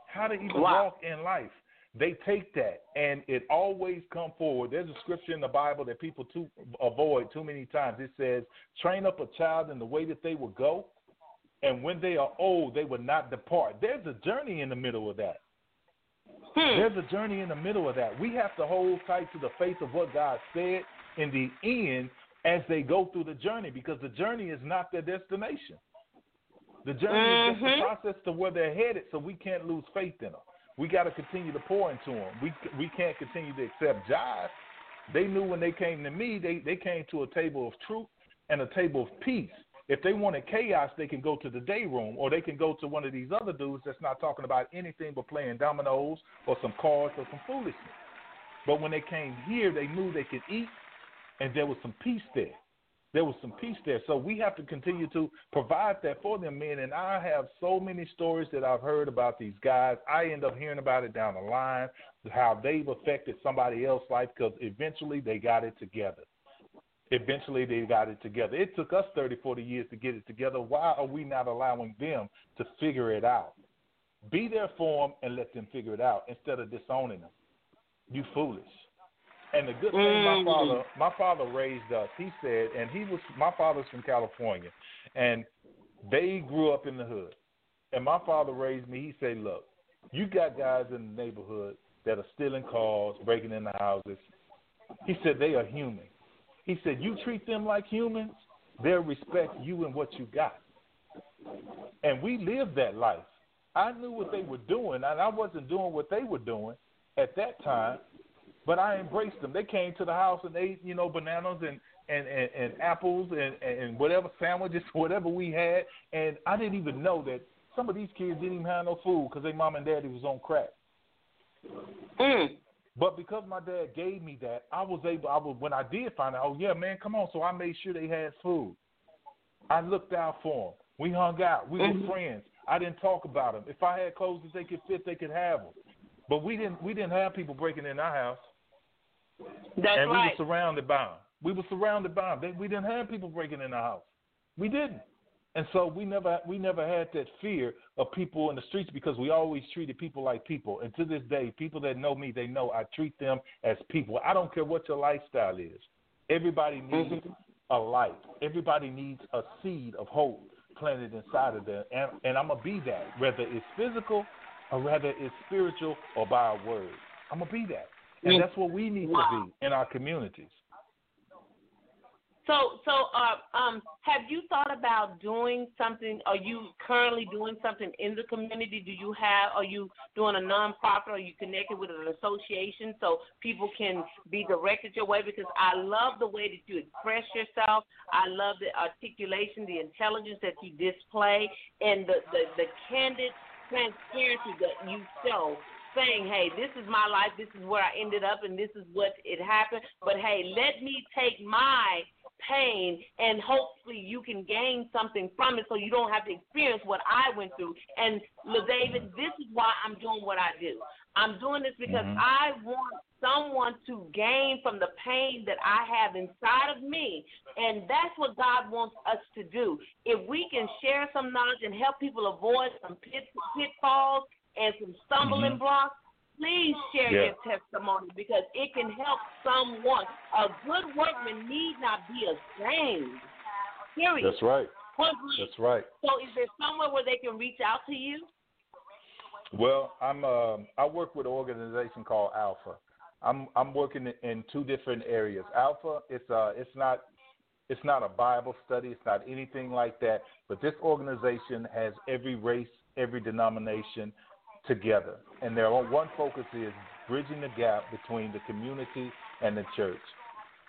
how to even Wow. walk in life. They take that and it always come forward. There's a scripture in the Bible that people too avoid too many times. It says, "Train up a child in the way that they will go, and when they are old, they will not depart." There's a journey in the middle of that. Hmm. There's a journey in the middle of that. We have to hold tight to the faith of what God said in the end as they go through the journey because the journey is not their destination. The journey is just the process to where they're headed, so we can't lose faith in them. We got to continue to pour into them. We we can't continue to accept jive. They knew when they came to me, they they came to a table of truth and a table of peace. If they wanted chaos, they can go to the day room, or they can go to one of these other dudes that's not talking about anything but playing dominoes or some cards or some foolishness. But when they came here, they knew they could eat, and there was some peace there. There was some peace there. So we have to continue to provide that for them, men. And I have so many stories that I've heard about these guys. I end up hearing about it down the line, how they've affected somebody else's life because eventually they got it together. Eventually they got it together. It took us 30, 40 years to get it together. Why are we not allowing them to figure it out? Be there for them and let them figure it out instead of disowning them. You foolish. And the good thing my Mm. father my father raised us, he said, and he was my father's from California and they grew up in the hood. And my father raised me, he said, Look, you got guys in the neighborhood that are stealing cars, breaking into houses. He said they are human. He said, You treat them like humans, they'll respect you and what you got. And we lived that life. I knew what they were doing, and I wasn't doing what they were doing at that time, but I embraced them. They came to the house and ate, you know, bananas and and, and, and apples and, and whatever sandwiches, whatever we had. And I didn't even know that some of these kids didn't even have no food because their mom and daddy was on crack. Mm. But because my dad gave me that, I was able. I was when I did find out. Oh yeah, man, come on. So I made sure they had food. I looked out for them. We hung out. We Mhm. were friends. I didn't talk about them. If I had clothes that they could fit, they could have them. But we didn't. We didn't have people breaking in our house. That's and we right. were surrounded by them. We were surrounded by them. They, we didn't have people breaking in our house. We didn't. And so we never we never had that fear of people in the streets because we always treated people like people. And to this day, people that know me, they know I treat them as people. I don't care what your lifestyle is. Everybody mm-hmm. needs a light. Everybody needs a seed of hope planted inside of them. And, and I'm gonna be that, whether it's physical or whether it's spiritual or by a word. I'm gonna be that. And that's what we need Wow. to be in our communities. So, so, uh, um, have you thought about doing something? Are you currently doing something in the community? Do you have? Are you doing a nonprofit? Are you connected with an association so people can be directed your way? Because I love the way that you express yourself. I love the articulation, the intelligence that you display, and the the, the candid transparency that you show saying, hey, this is my life, this is where I ended up, and this is what it happened. But hey, let me take my pain, and hopefully you can gain something from it so you don't have to experience what I went through. And, David, this is why I'm doing what I do. I'm doing this because Mhm. I want someone to gain from the pain that I have inside of me. And that's what God wants us to do. If we can share some knowledge and help people avoid some pit, pitfalls and some stumbling Mhm. blocks, please share Yeah. your testimony because it can help someone. A good workman need not be ashamed. Period. That's right. That's right. So, is there somewhere where they can reach out to you? Well, I'm um I work with an organization called Alpha. I'm I'm working in two different areas. Alpha, it's uh it's not it's not a Bible study, it's not anything like that, but this organization has every race, every denomination together. And their one focus is bridging the gap between the community and the church.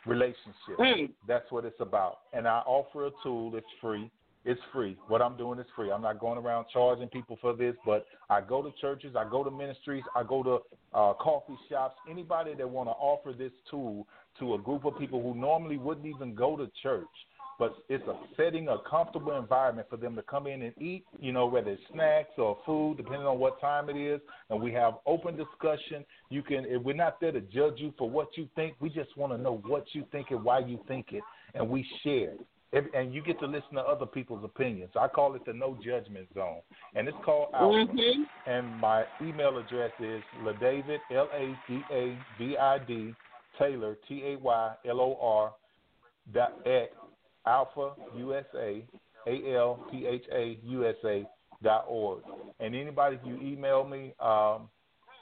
Relationship. Mm. That's what it's about. And I offer a tool that's free. It's free. What I'm doing is free. I'm not going around charging people for this, but I go to churches, I go to ministries, I go to uh, coffee shops. Anybody that want to offer this tool to a group of people who normally wouldn't even go to church, but it's a setting a comfortable environment for them to come in and eat. You know, whether it's snacks or food, depending on what time it is, and we have open discussion. You can. if We're not there to judge you for what you think. We just want to know what you think and why you think it, and we share. And you get to listen to other people's opinions. I call it the no judgment zone, and it's called Alpha. Mhm. And my email address is ladavid l a d a v i d Taylor T A Y L O R dot at Alpha USA A L P H A U S A dot org. And anybody you email me, um,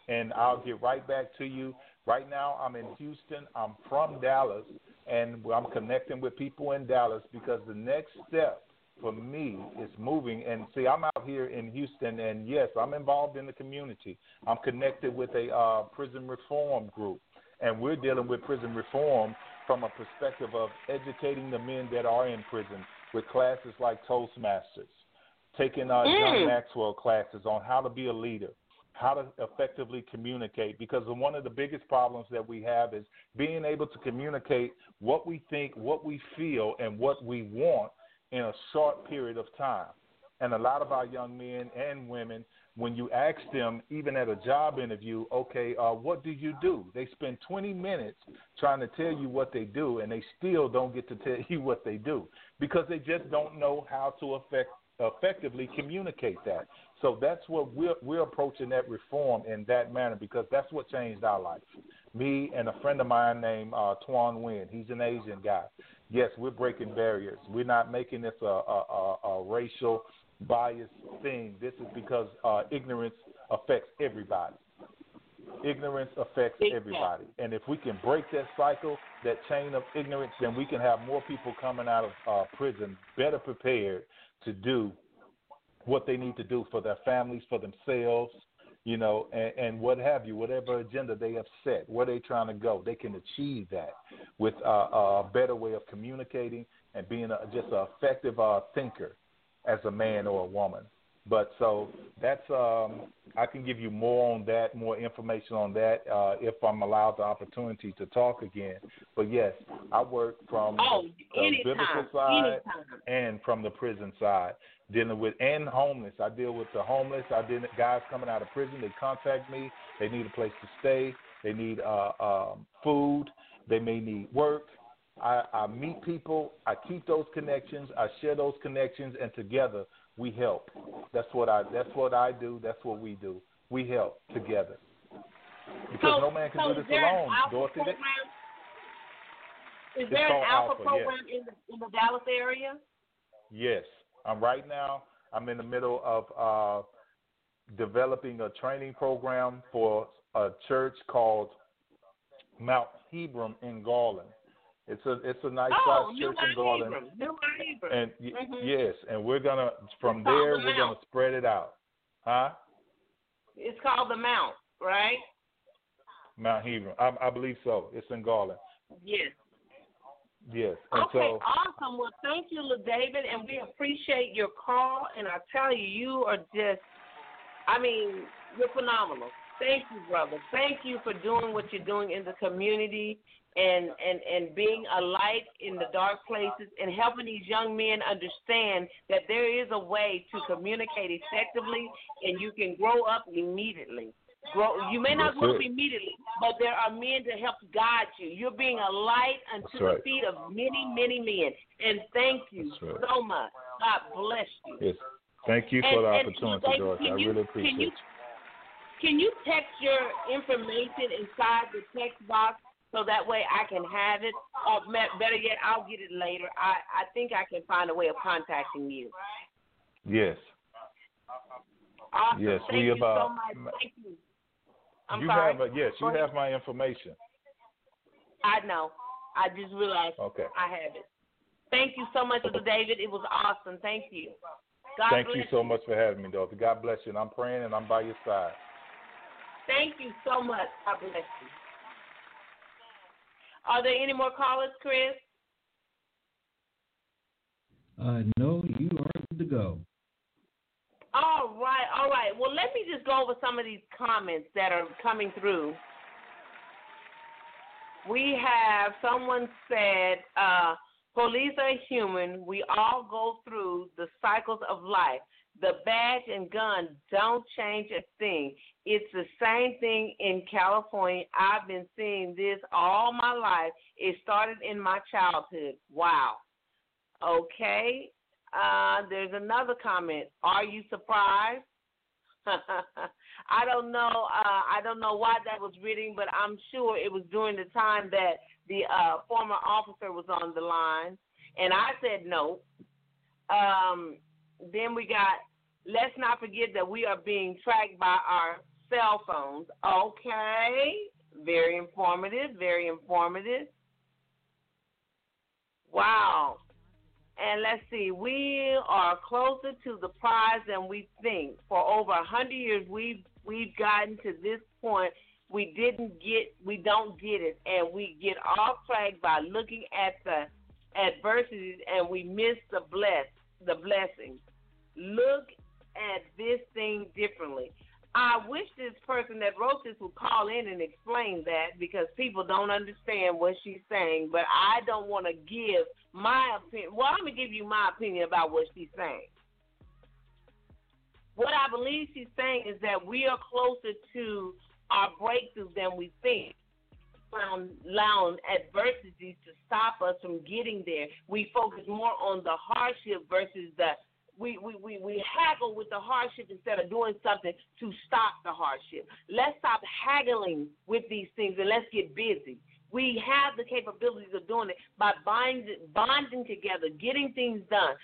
and I'll get right back to you. Right now I'm in Houston. I'm from Dallas and I'm connecting with people in Dallas because the next step for me is moving and see I'm out here in Houston and yes, I'm involved in the community. I'm connected with a uh, prison reform group and we're dealing with prison reform from a perspective of educating the men that are in prison with classes like Toastmasters, taking uh, John Mm. Maxwell classes on how to be a leader, how to effectively communicate. Because one of the biggest problems that we have is being able to communicate what we think, what we feel, and what we want in a short period of time. And a lot of our young men and women, when you ask them, even at a job interview, okay, uh, what do you do? They spend 20 minutes trying to tell you what they do, and they still don't get to tell you what they do because they just don't know how to effect, effectively communicate that. So that's what we're, we're approaching that reform in that manner because that's what changed our life. Me and a friend of mine named uh, Tuan Nguyen, he's an Asian guy. Yes, we're breaking barriers. We're not making this a, a, a, a racial bias thing. This is because uh, ignorance affects everybody. Ignorance affects everybody. And if we can break that cycle, that chain of ignorance, then we can have more people coming out of uh, prison better prepared to do what they need to do for their families, for themselves, you know, and, and what have you, whatever agenda they have set, where they're trying to go, they can achieve that with uh, a better way of communicating and being a, just an effective uh, thinker as a man or a woman. But so that's um, I can give you more on that, more information on that uh, if I'm allowed the opportunity to talk again. But yes, I work from Oh, the anytime, biblical side anytime. and from the prison side, dealing with and homeless. I deal with the homeless. I deal guys coming out of prison. They contact me. They need a place to stay. They need uh, um, food. They may need work. I, I meet people. I keep those connections. I share those connections, and together we help. That's what I. That's what I do. That's what we do. We help together. Because so, no man can so do is this alone, Dorothy. Program? Is there an alpha, Alpha, program in the in the Dallas area? Yes, I'm right now. I'm in the middle of uh, developing a training program for a church called Mount Hebron in Garland. It's a it's a nice oh, sized church in Garland, Hebron. Mount Hebron. and Mhm. yes, and we're gonna from It's there the we're gonna spread it out, huh? It's called the Mount, right? Mount Hebron, I, I believe so. It's in Garland. Yes. Yes, and Okay, so awesome. Well, thank you, David, and we appreciate your call. And I tell you, you are just, I mean, you're phenomenal. Thank you, brother. Thank you for doing what you're doing in the community and and and being a light in the dark places and helping these young men understand that there is a way to communicate effectively and you can grow up immediately. Grow. You may not That's grow up immediately, but there are men to help guide you. You're being a light unto That's the right. feet of many, many men. And thank you right. so much. God bless you. yes, thank you for And- the and opportunity, David, Dorothy. I you- really can appreciate you- it. Can you text your information inside the text box so that way I can have it? Or better yet, I'll get it later. I, I think I can find a way of contacting you. Yes. Awesome. Yes, Thank we you have, uh, so much. Thank you. I'm you sorry. have a, yes, you have my information. I know. I just realized Okay. I have it. Thank you so much, Brother David. It was awesome. Thank you. God Thank bless you so much for having me, Dorothy. God bless you. And I'm praying and I'm by your side. Thank you so much. God bless you. Are there any more callers, Chris? Uh, no, you are good to go. All right, all right. Well, let me just go over some of these comments that are coming through. We have someone said, uh, police are human. We all go through the cycles of life. The badge and gun don't change a thing. It's the same thing in California. I've been seeing this all my life. It started in my childhood. Wow. Okay. Uh, there's another comment. Are you surprised? I don't know. Uh, I don't know why that was reading, but I'm sure it was during the time that the uh, former officer was on the line, and I said no. Um, then we got. Let's not forget that we are being tracked by our cell phones. Okay, very informative. Very informative. Wow. And let's see, we are closer to the prize than we think. For over a hundred years, we've we've gotten to this point. We didn't get, we don't get it, and we get off track by looking at the adversities, and we miss the bless, the blessings. Look at this thing differently. I wish this person that wrote this would call in and explain that because people don't understand what she's saying. But I don't want to give my opinion. Well, I'm going to give you my opinion about what she's saying. What I believe she's saying is that we are closer to our breakthrough than we think. Allowing adversities to stop us from getting there. We focus more on the hardship versus the we, we, we, we haggle with the hardship instead of doing something to stop the hardship. Let's stop haggling with these things and let's get busy. We have the capabilities of doing it by binding, bonding together, getting things done.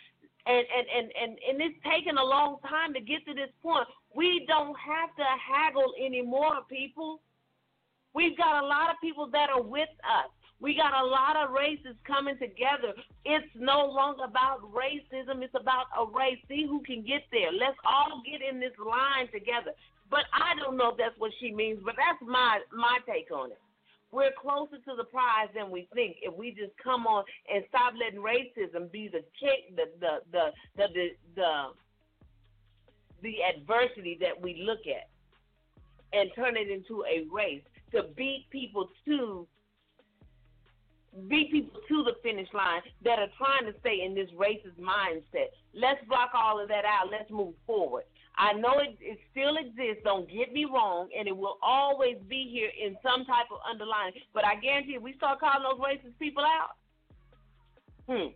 And, and, and, and, and it's taken a long time to get to this point. We don't have to haggle anymore, people. We've got a lot of people that are with us. We got a lot of races coming together. It's no longer about racism, it's about a race. See who can get there. Let's all get in this line together. But I don't know if that's what she means, but that's my my take on it. We're closer to the prize than we think if we just come on and stop letting racism be the kick, the the the the the, the, the adversity that we look at and turn it into a race to beat people to beat people to the finish line that are trying to stay in this racist mindset. Let's block all of that out. Let's move forward. I know it, it still exists, don't get me wrong, and it will always be here in some type of underlying. But I guarantee if we start calling those racist people out, hmm,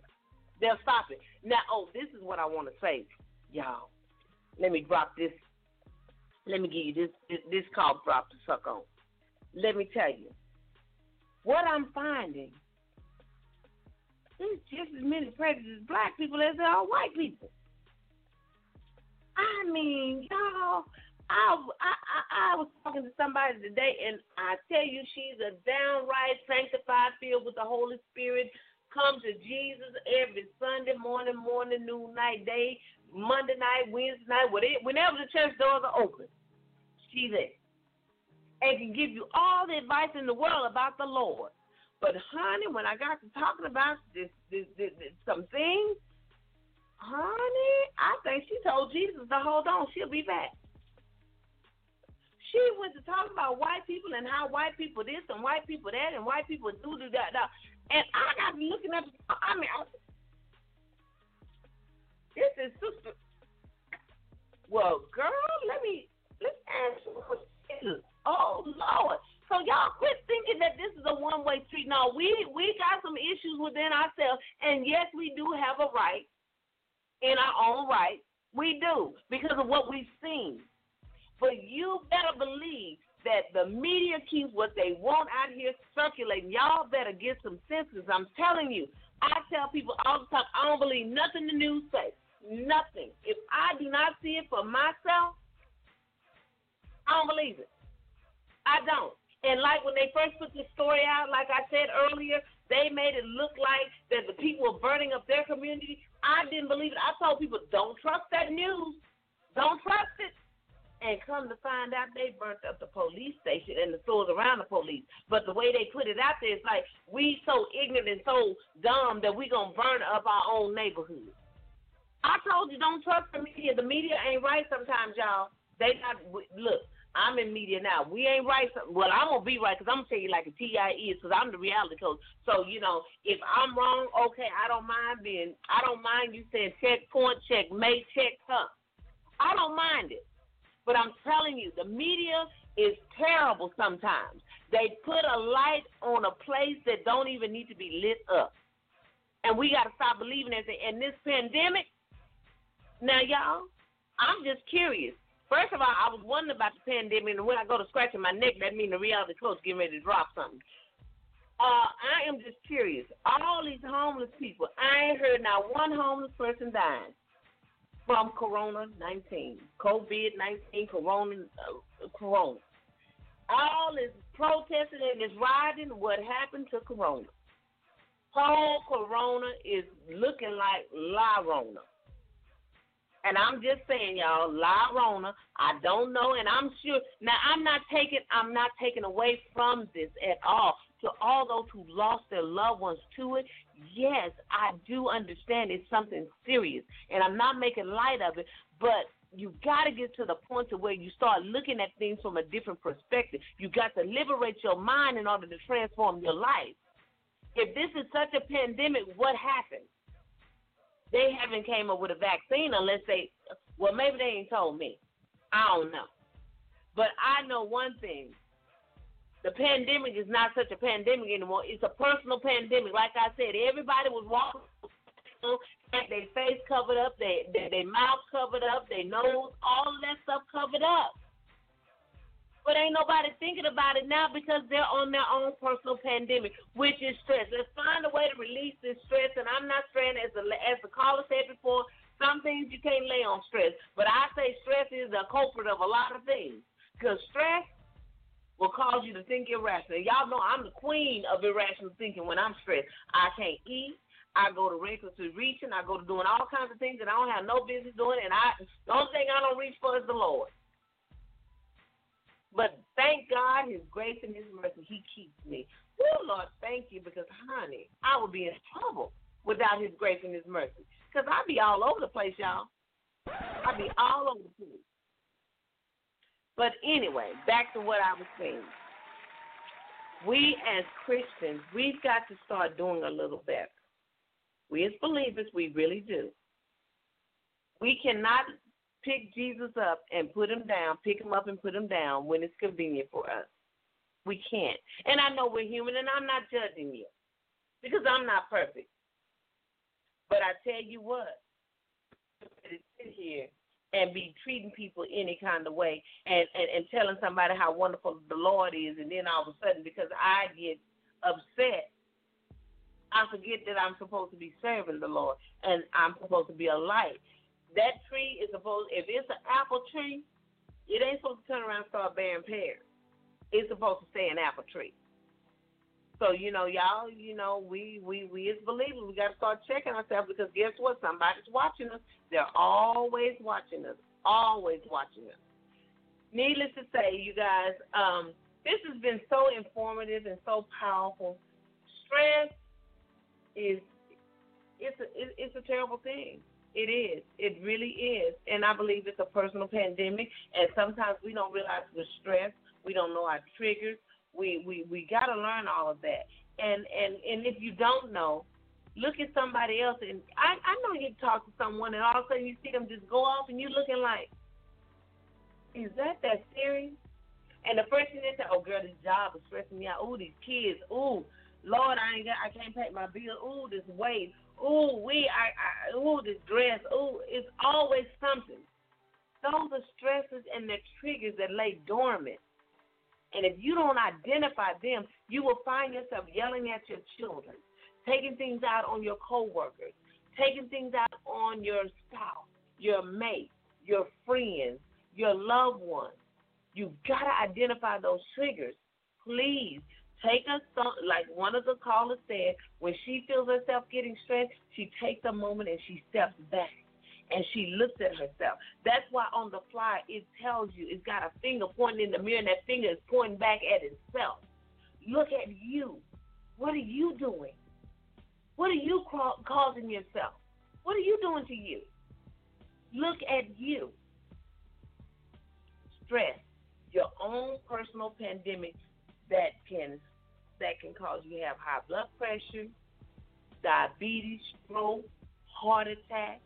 they'll stop it. Now, oh, this is what I want to say, y'all. Let me drop this. Let me give you this this, this call drop to suck on. Let me tell you, what I'm finding there's just as many prejudiced black people as there are white people. I mean, y'all, I, I, I, was talking to somebody today, and I tell you, she's a downright sanctified, filled with the Holy Spirit. Come to Jesus every Sunday morning, morning, noon, night, day, Monday night, Wednesday night, whenever the church doors are open. She's there. And can give you all the advice in the world about the Lord. But honey, when I got to talking about this, this, this, this some things, honey, I think she told Jesus to hold on. She'll be back. She went to talk about white people and how white people this and white people that and white people do do that. that. And I got looking at. I mean, I, this is sister. Well, girl, let me let's ask you. Oh Lord. So y'all quit thinking that this is a one way street. No, we we got some issues within ourselves, and yes, we do have a right in our own right. We do because of what we've seen. But you better believe that the media keeps what they want out here circulating. Y'all better get some senses. I'm telling you. I tell people all the time, I don't believe nothing the news says. Nothing. If I do not see it for myself, I don't believe it. I don't. And like when they first put the story out, like I said earlier, they made it look like that the people were burning up their community. I didn't believe it. I told people, don't trust that news. Don't trust it. And come to find out, they burnt up the police station and the stores around the police. But the way they put it out there, it's like we so ignorant and so dumb that we gonna burn up our own neighborhood. I told you, don't trust the media. The media ain't right sometimes, y'all. They not look. I'm in media now. We ain't right. Well, I'm gonna be right because I'm gonna tell you like a TIE is because I'm the reality coach. So you know, if I'm wrong, okay, I don't mind being. I don't mind you saying checkpoint, checkmate, check may check, huh. I don't mind it. But I'm telling you, the media is terrible sometimes. They put a light on a place that don't even need to be lit up. And we got to stop believing it. And this pandemic, now, y'all, I'm just curious. First of all, I was wondering about the pandemic, and when I go to scratching my neck, that means the reality coach getting ready to drop something. Uh, I am just curious. All these homeless people, I ain't heard not one homeless person dying from Corona 19, COVID 19, Corona, uh, Corona. All this protesting and this rioting, what happened to Corona? Whole Corona is looking like La Rona. And I'm just saying, y'all, La Rona, I don't know, and I'm sure. Now, I'm not taking, I'm not taking away from this at all. To all those who lost their loved ones to it, yes, I do understand it's something serious, and I'm not making light of it. But you got to get to the point to where you start looking at things from a different perspective. You got to liberate your mind in order to transform your life. If this is such a pandemic, what happened? They haven't came up with a vaccine unless they well maybe they ain't told me. I don't know. But I know one thing. The pandemic is not such a pandemic anymore. It's a personal pandemic. Like I said, everybody was walking had their face covered up, their, their their mouth covered up, their nose, all that stuff covered up. But ain't nobody thinking about it now because they're on their own personal pandemic, which is stress. Let's find a way to release this stress. And I'm not stressing, as the as the caller said before. Some things you can't lay on stress, but I say stress is the culprit of a lot of things. Because stress will cause you to think irrationally. Y'all know I'm the queen of irrational thinking when I'm stressed. I can't eat. I go to recklessly reaching. I go to doing all kinds of things that I don't have no business doing. And I the only thing I don't reach for is the Lord. But thank God, His grace and His mercy, He keeps me. Oh Lord, thank you because, honey, I would be in trouble without His grace and His mercy. Because I'd be all over the place, y'all. I'd be all over the place. But anyway, back to what I was saying. We as Christians, we've got to start doing a little better. We as believers, we really do. We cannot pick Jesus up and put him down, pick him up and put him down when it's convenient for us. We can't. And I know we're human, and I'm not judging you because I'm not perfect. But I tell you what, to sit here and be treating people any kind of way and, and, and telling somebody how wonderful the Lord is, and then all of a sudden, because I get upset, I forget that I'm supposed to be serving the Lord and I'm supposed to be a light that tree is supposed if it's an apple tree, it ain't supposed to turn around and start bearing pears. It's supposed to stay an apple tree. So you know, y'all, you know, we we we as believers, we got to start checking ourselves because guess what? Somebody's watching us. They're always watching us. Always watching us. Needless to say, you guys, um, this has been so informative and so powerful. Stress is it's a it's a terrible thing. It is. It really is. And I believe it's a personal pandemic. And sometimes we don't realize we're stressed. We don't know our triggers. We we we got to learn all of that. And and and if you don't know, look at somebody else. And I I know you talk to someone, and all of a sudden you see them just go off, and you're looking like, is that that serious? And the first thing they say, oh girl, this job is stressing me out. Ooh, these kids. Ooh, Lord, I ain't got, I can't pay my bill. Ooh, this weight ooh, we, I, I, ooh, this dress, ooh, it's always something. Those are stresses and the triggers that lay dormant. And if you don't identify them, you will find yourself yelling at your children, taking things out on your coworkers, taking things out on your spouse, your mate, your friends, your loved ones. You've got to identify those triggers. Please take a like one of the callers said, when she feels herself getting stressed, she takes a moment and she steps back and she looks at herself. That's why on the fly it tells you it's got a finger pointing in the mirror and that finger is pointing back at itself. Look at you. What are you doing? What are you causing yourself? What are you doing to you? Look at you. Stress, your own personal pandemic that can that can cause you to have high blood pressure, diabetes, stroke, heart attack.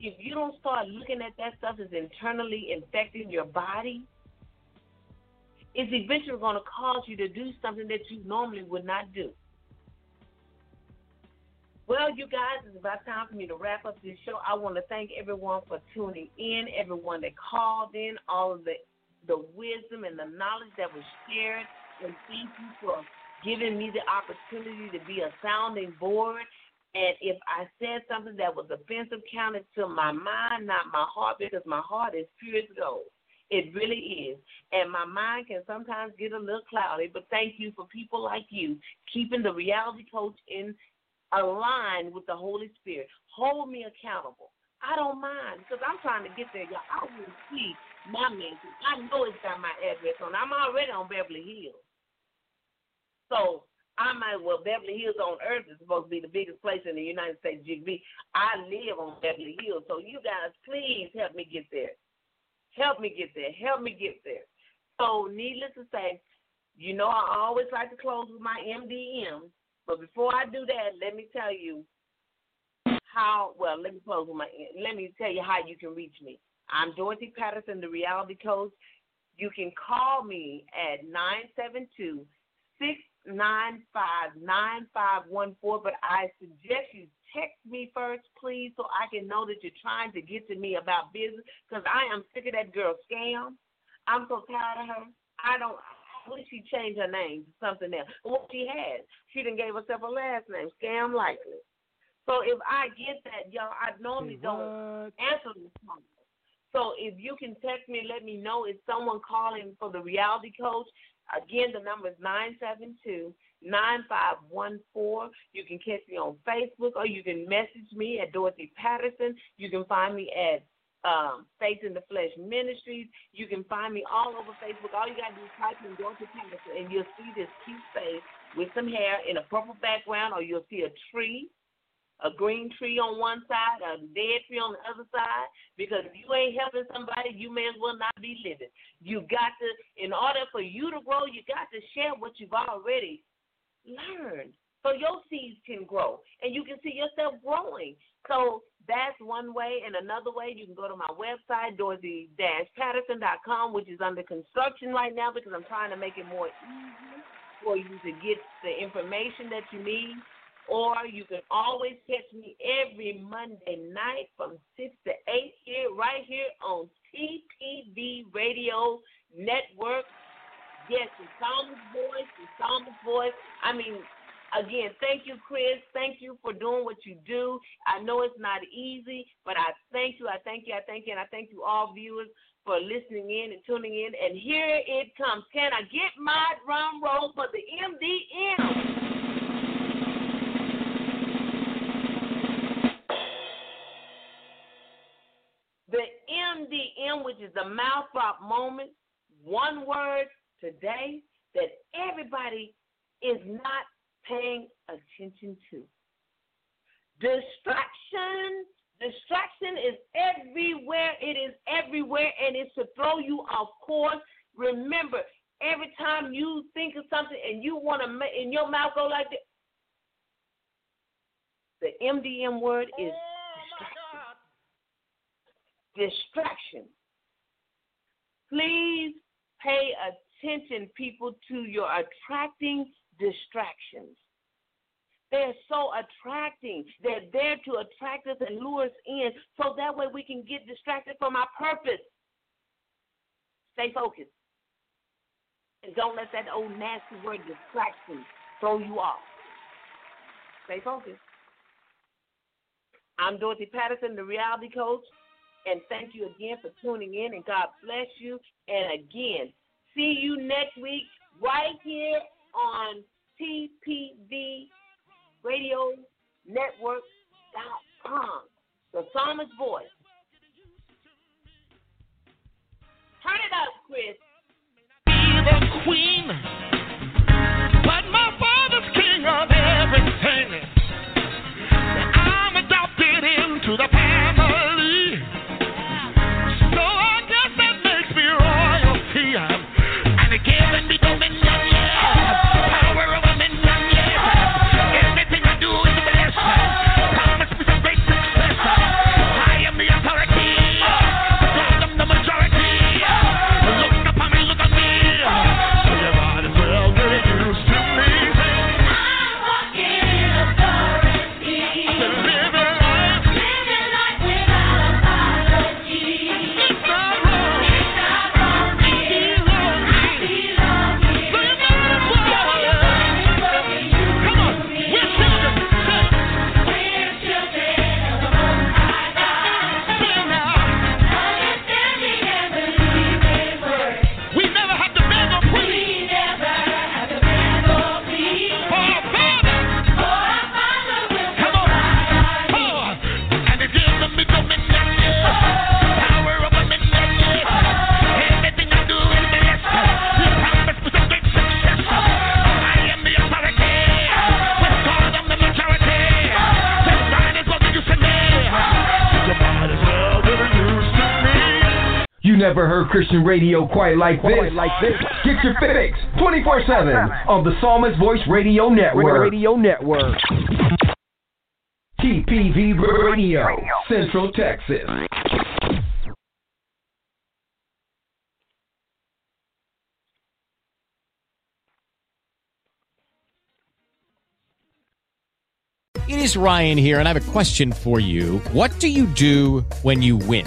If you don't start looking at that stuff as internally infecting your body, it's eventually going to cause you to do something that you normally would not do. Well, you guys, it's about time for me to wrap up this show. I want to thank everyone for tuning in, everyone that called in, all of the the wisdom and the knowledge that was shared, and thank you for giving me the opportunity to be a sounding board. And if I said something that was offensive, counted to my mind, not my heart, because my heart is pure as gold. It really is. And my mind can sometimes get a little cloudy, but thank you for people like you keeping the reality coach in aligned with the Holy Spirit. Hold me accountable. I don't mind because I'm trying to get there, y'all. I will see my message. I know it's got my address on. I'm already on Beverly Hills. So I might well Beverly Hills on earth is supposed to be the biggest place in the United States GB. I live on Beverly Hills, so you guys please help me get there. Help me get there. Help me get there. So needless to say, you know I always like to close with my MDM, but before I do that, let me tell you how well let me close with my let me tell you how you can reach me. I'm Dorothy Patterson, the reality coach. You can call me at nine seven two six nine five nine five one four. But I suggest you text me first, please, so I can know that you're trying to get to me about business. Because I am sick of that girl scam. I'm so tired of her. I don't. I wish she changed her name to something else. What she has, she didn't gave herself a last name, Scam Likely. So if I get that, y'all, I normally don't answer the phone. So if you can text me, let me know. Is someone calling for the reality coach? Again, the number is 972 9514. You can catch me on Facebook or you can message me at Dorothy Patterson. You can find me at um, Faith in the Flesh Ministries. You can find me all over Facebook. All you got to do is type in Dorothy Patterson and you'll see this cute face with some hair in a purple background or you'll see a tree a green tree on one side, a dead tree on the other side. Because if you ain't helping somebody, you may as well not be living. You got to, in order for you to grow, you got to share what you've already learned. So your seeds can grow and you can see yourself growing. So that's one way. And another way, you can go to my website, dorothy-patterson.com, which is under construction right now because I'm trying to make it more easy for you to get the information that you need. Or you can always catch me every Monday night from 6 to 8 here, right here on TPV Radio Network. Yes, the Psalmist voice, the Psalmist voice. I mean, again, thank you, Chris. Thank you for doing what you do. I know it's not easy, but I thank you, I thank you, I thank you, and I thank you all viewers for listening in and tuning in. And here it comes. Can I get my drum roll for the MDM? MDM, which is the mouth drop moment, one word today that everybody is not paying attention to. Distraction. Distraction is everywhere. It is everywhere, and it's to throw you off course. Remember, every time you think of something and you want to, and your mouth go like this, the MDM word is distraction. Please pay attention, people, to your attracting distractions. They're so attracting. They're there to attract us and lure us in so that way we can get distracted from our purpose. Stay focused. And don't let that old nasty word distraction throw you off. Stay focused. I'm Dorothy Patterson, the reality coach. And thank you again for tuning in, and God bless you. And again, see you next week right here on TPV Radio Network.com. The Psalmist Voice. Turn it up, Chris. The queen, but my father's king of everything. I'm adopted into the family. Never heard Christian radio quite like this. like this. Get your fix 24 7 on the Psalmist Voice Radio Network. Radio Network. TPV Radio, Central Texas. It is Ryan here, and I have a question for you. What do you do when you win?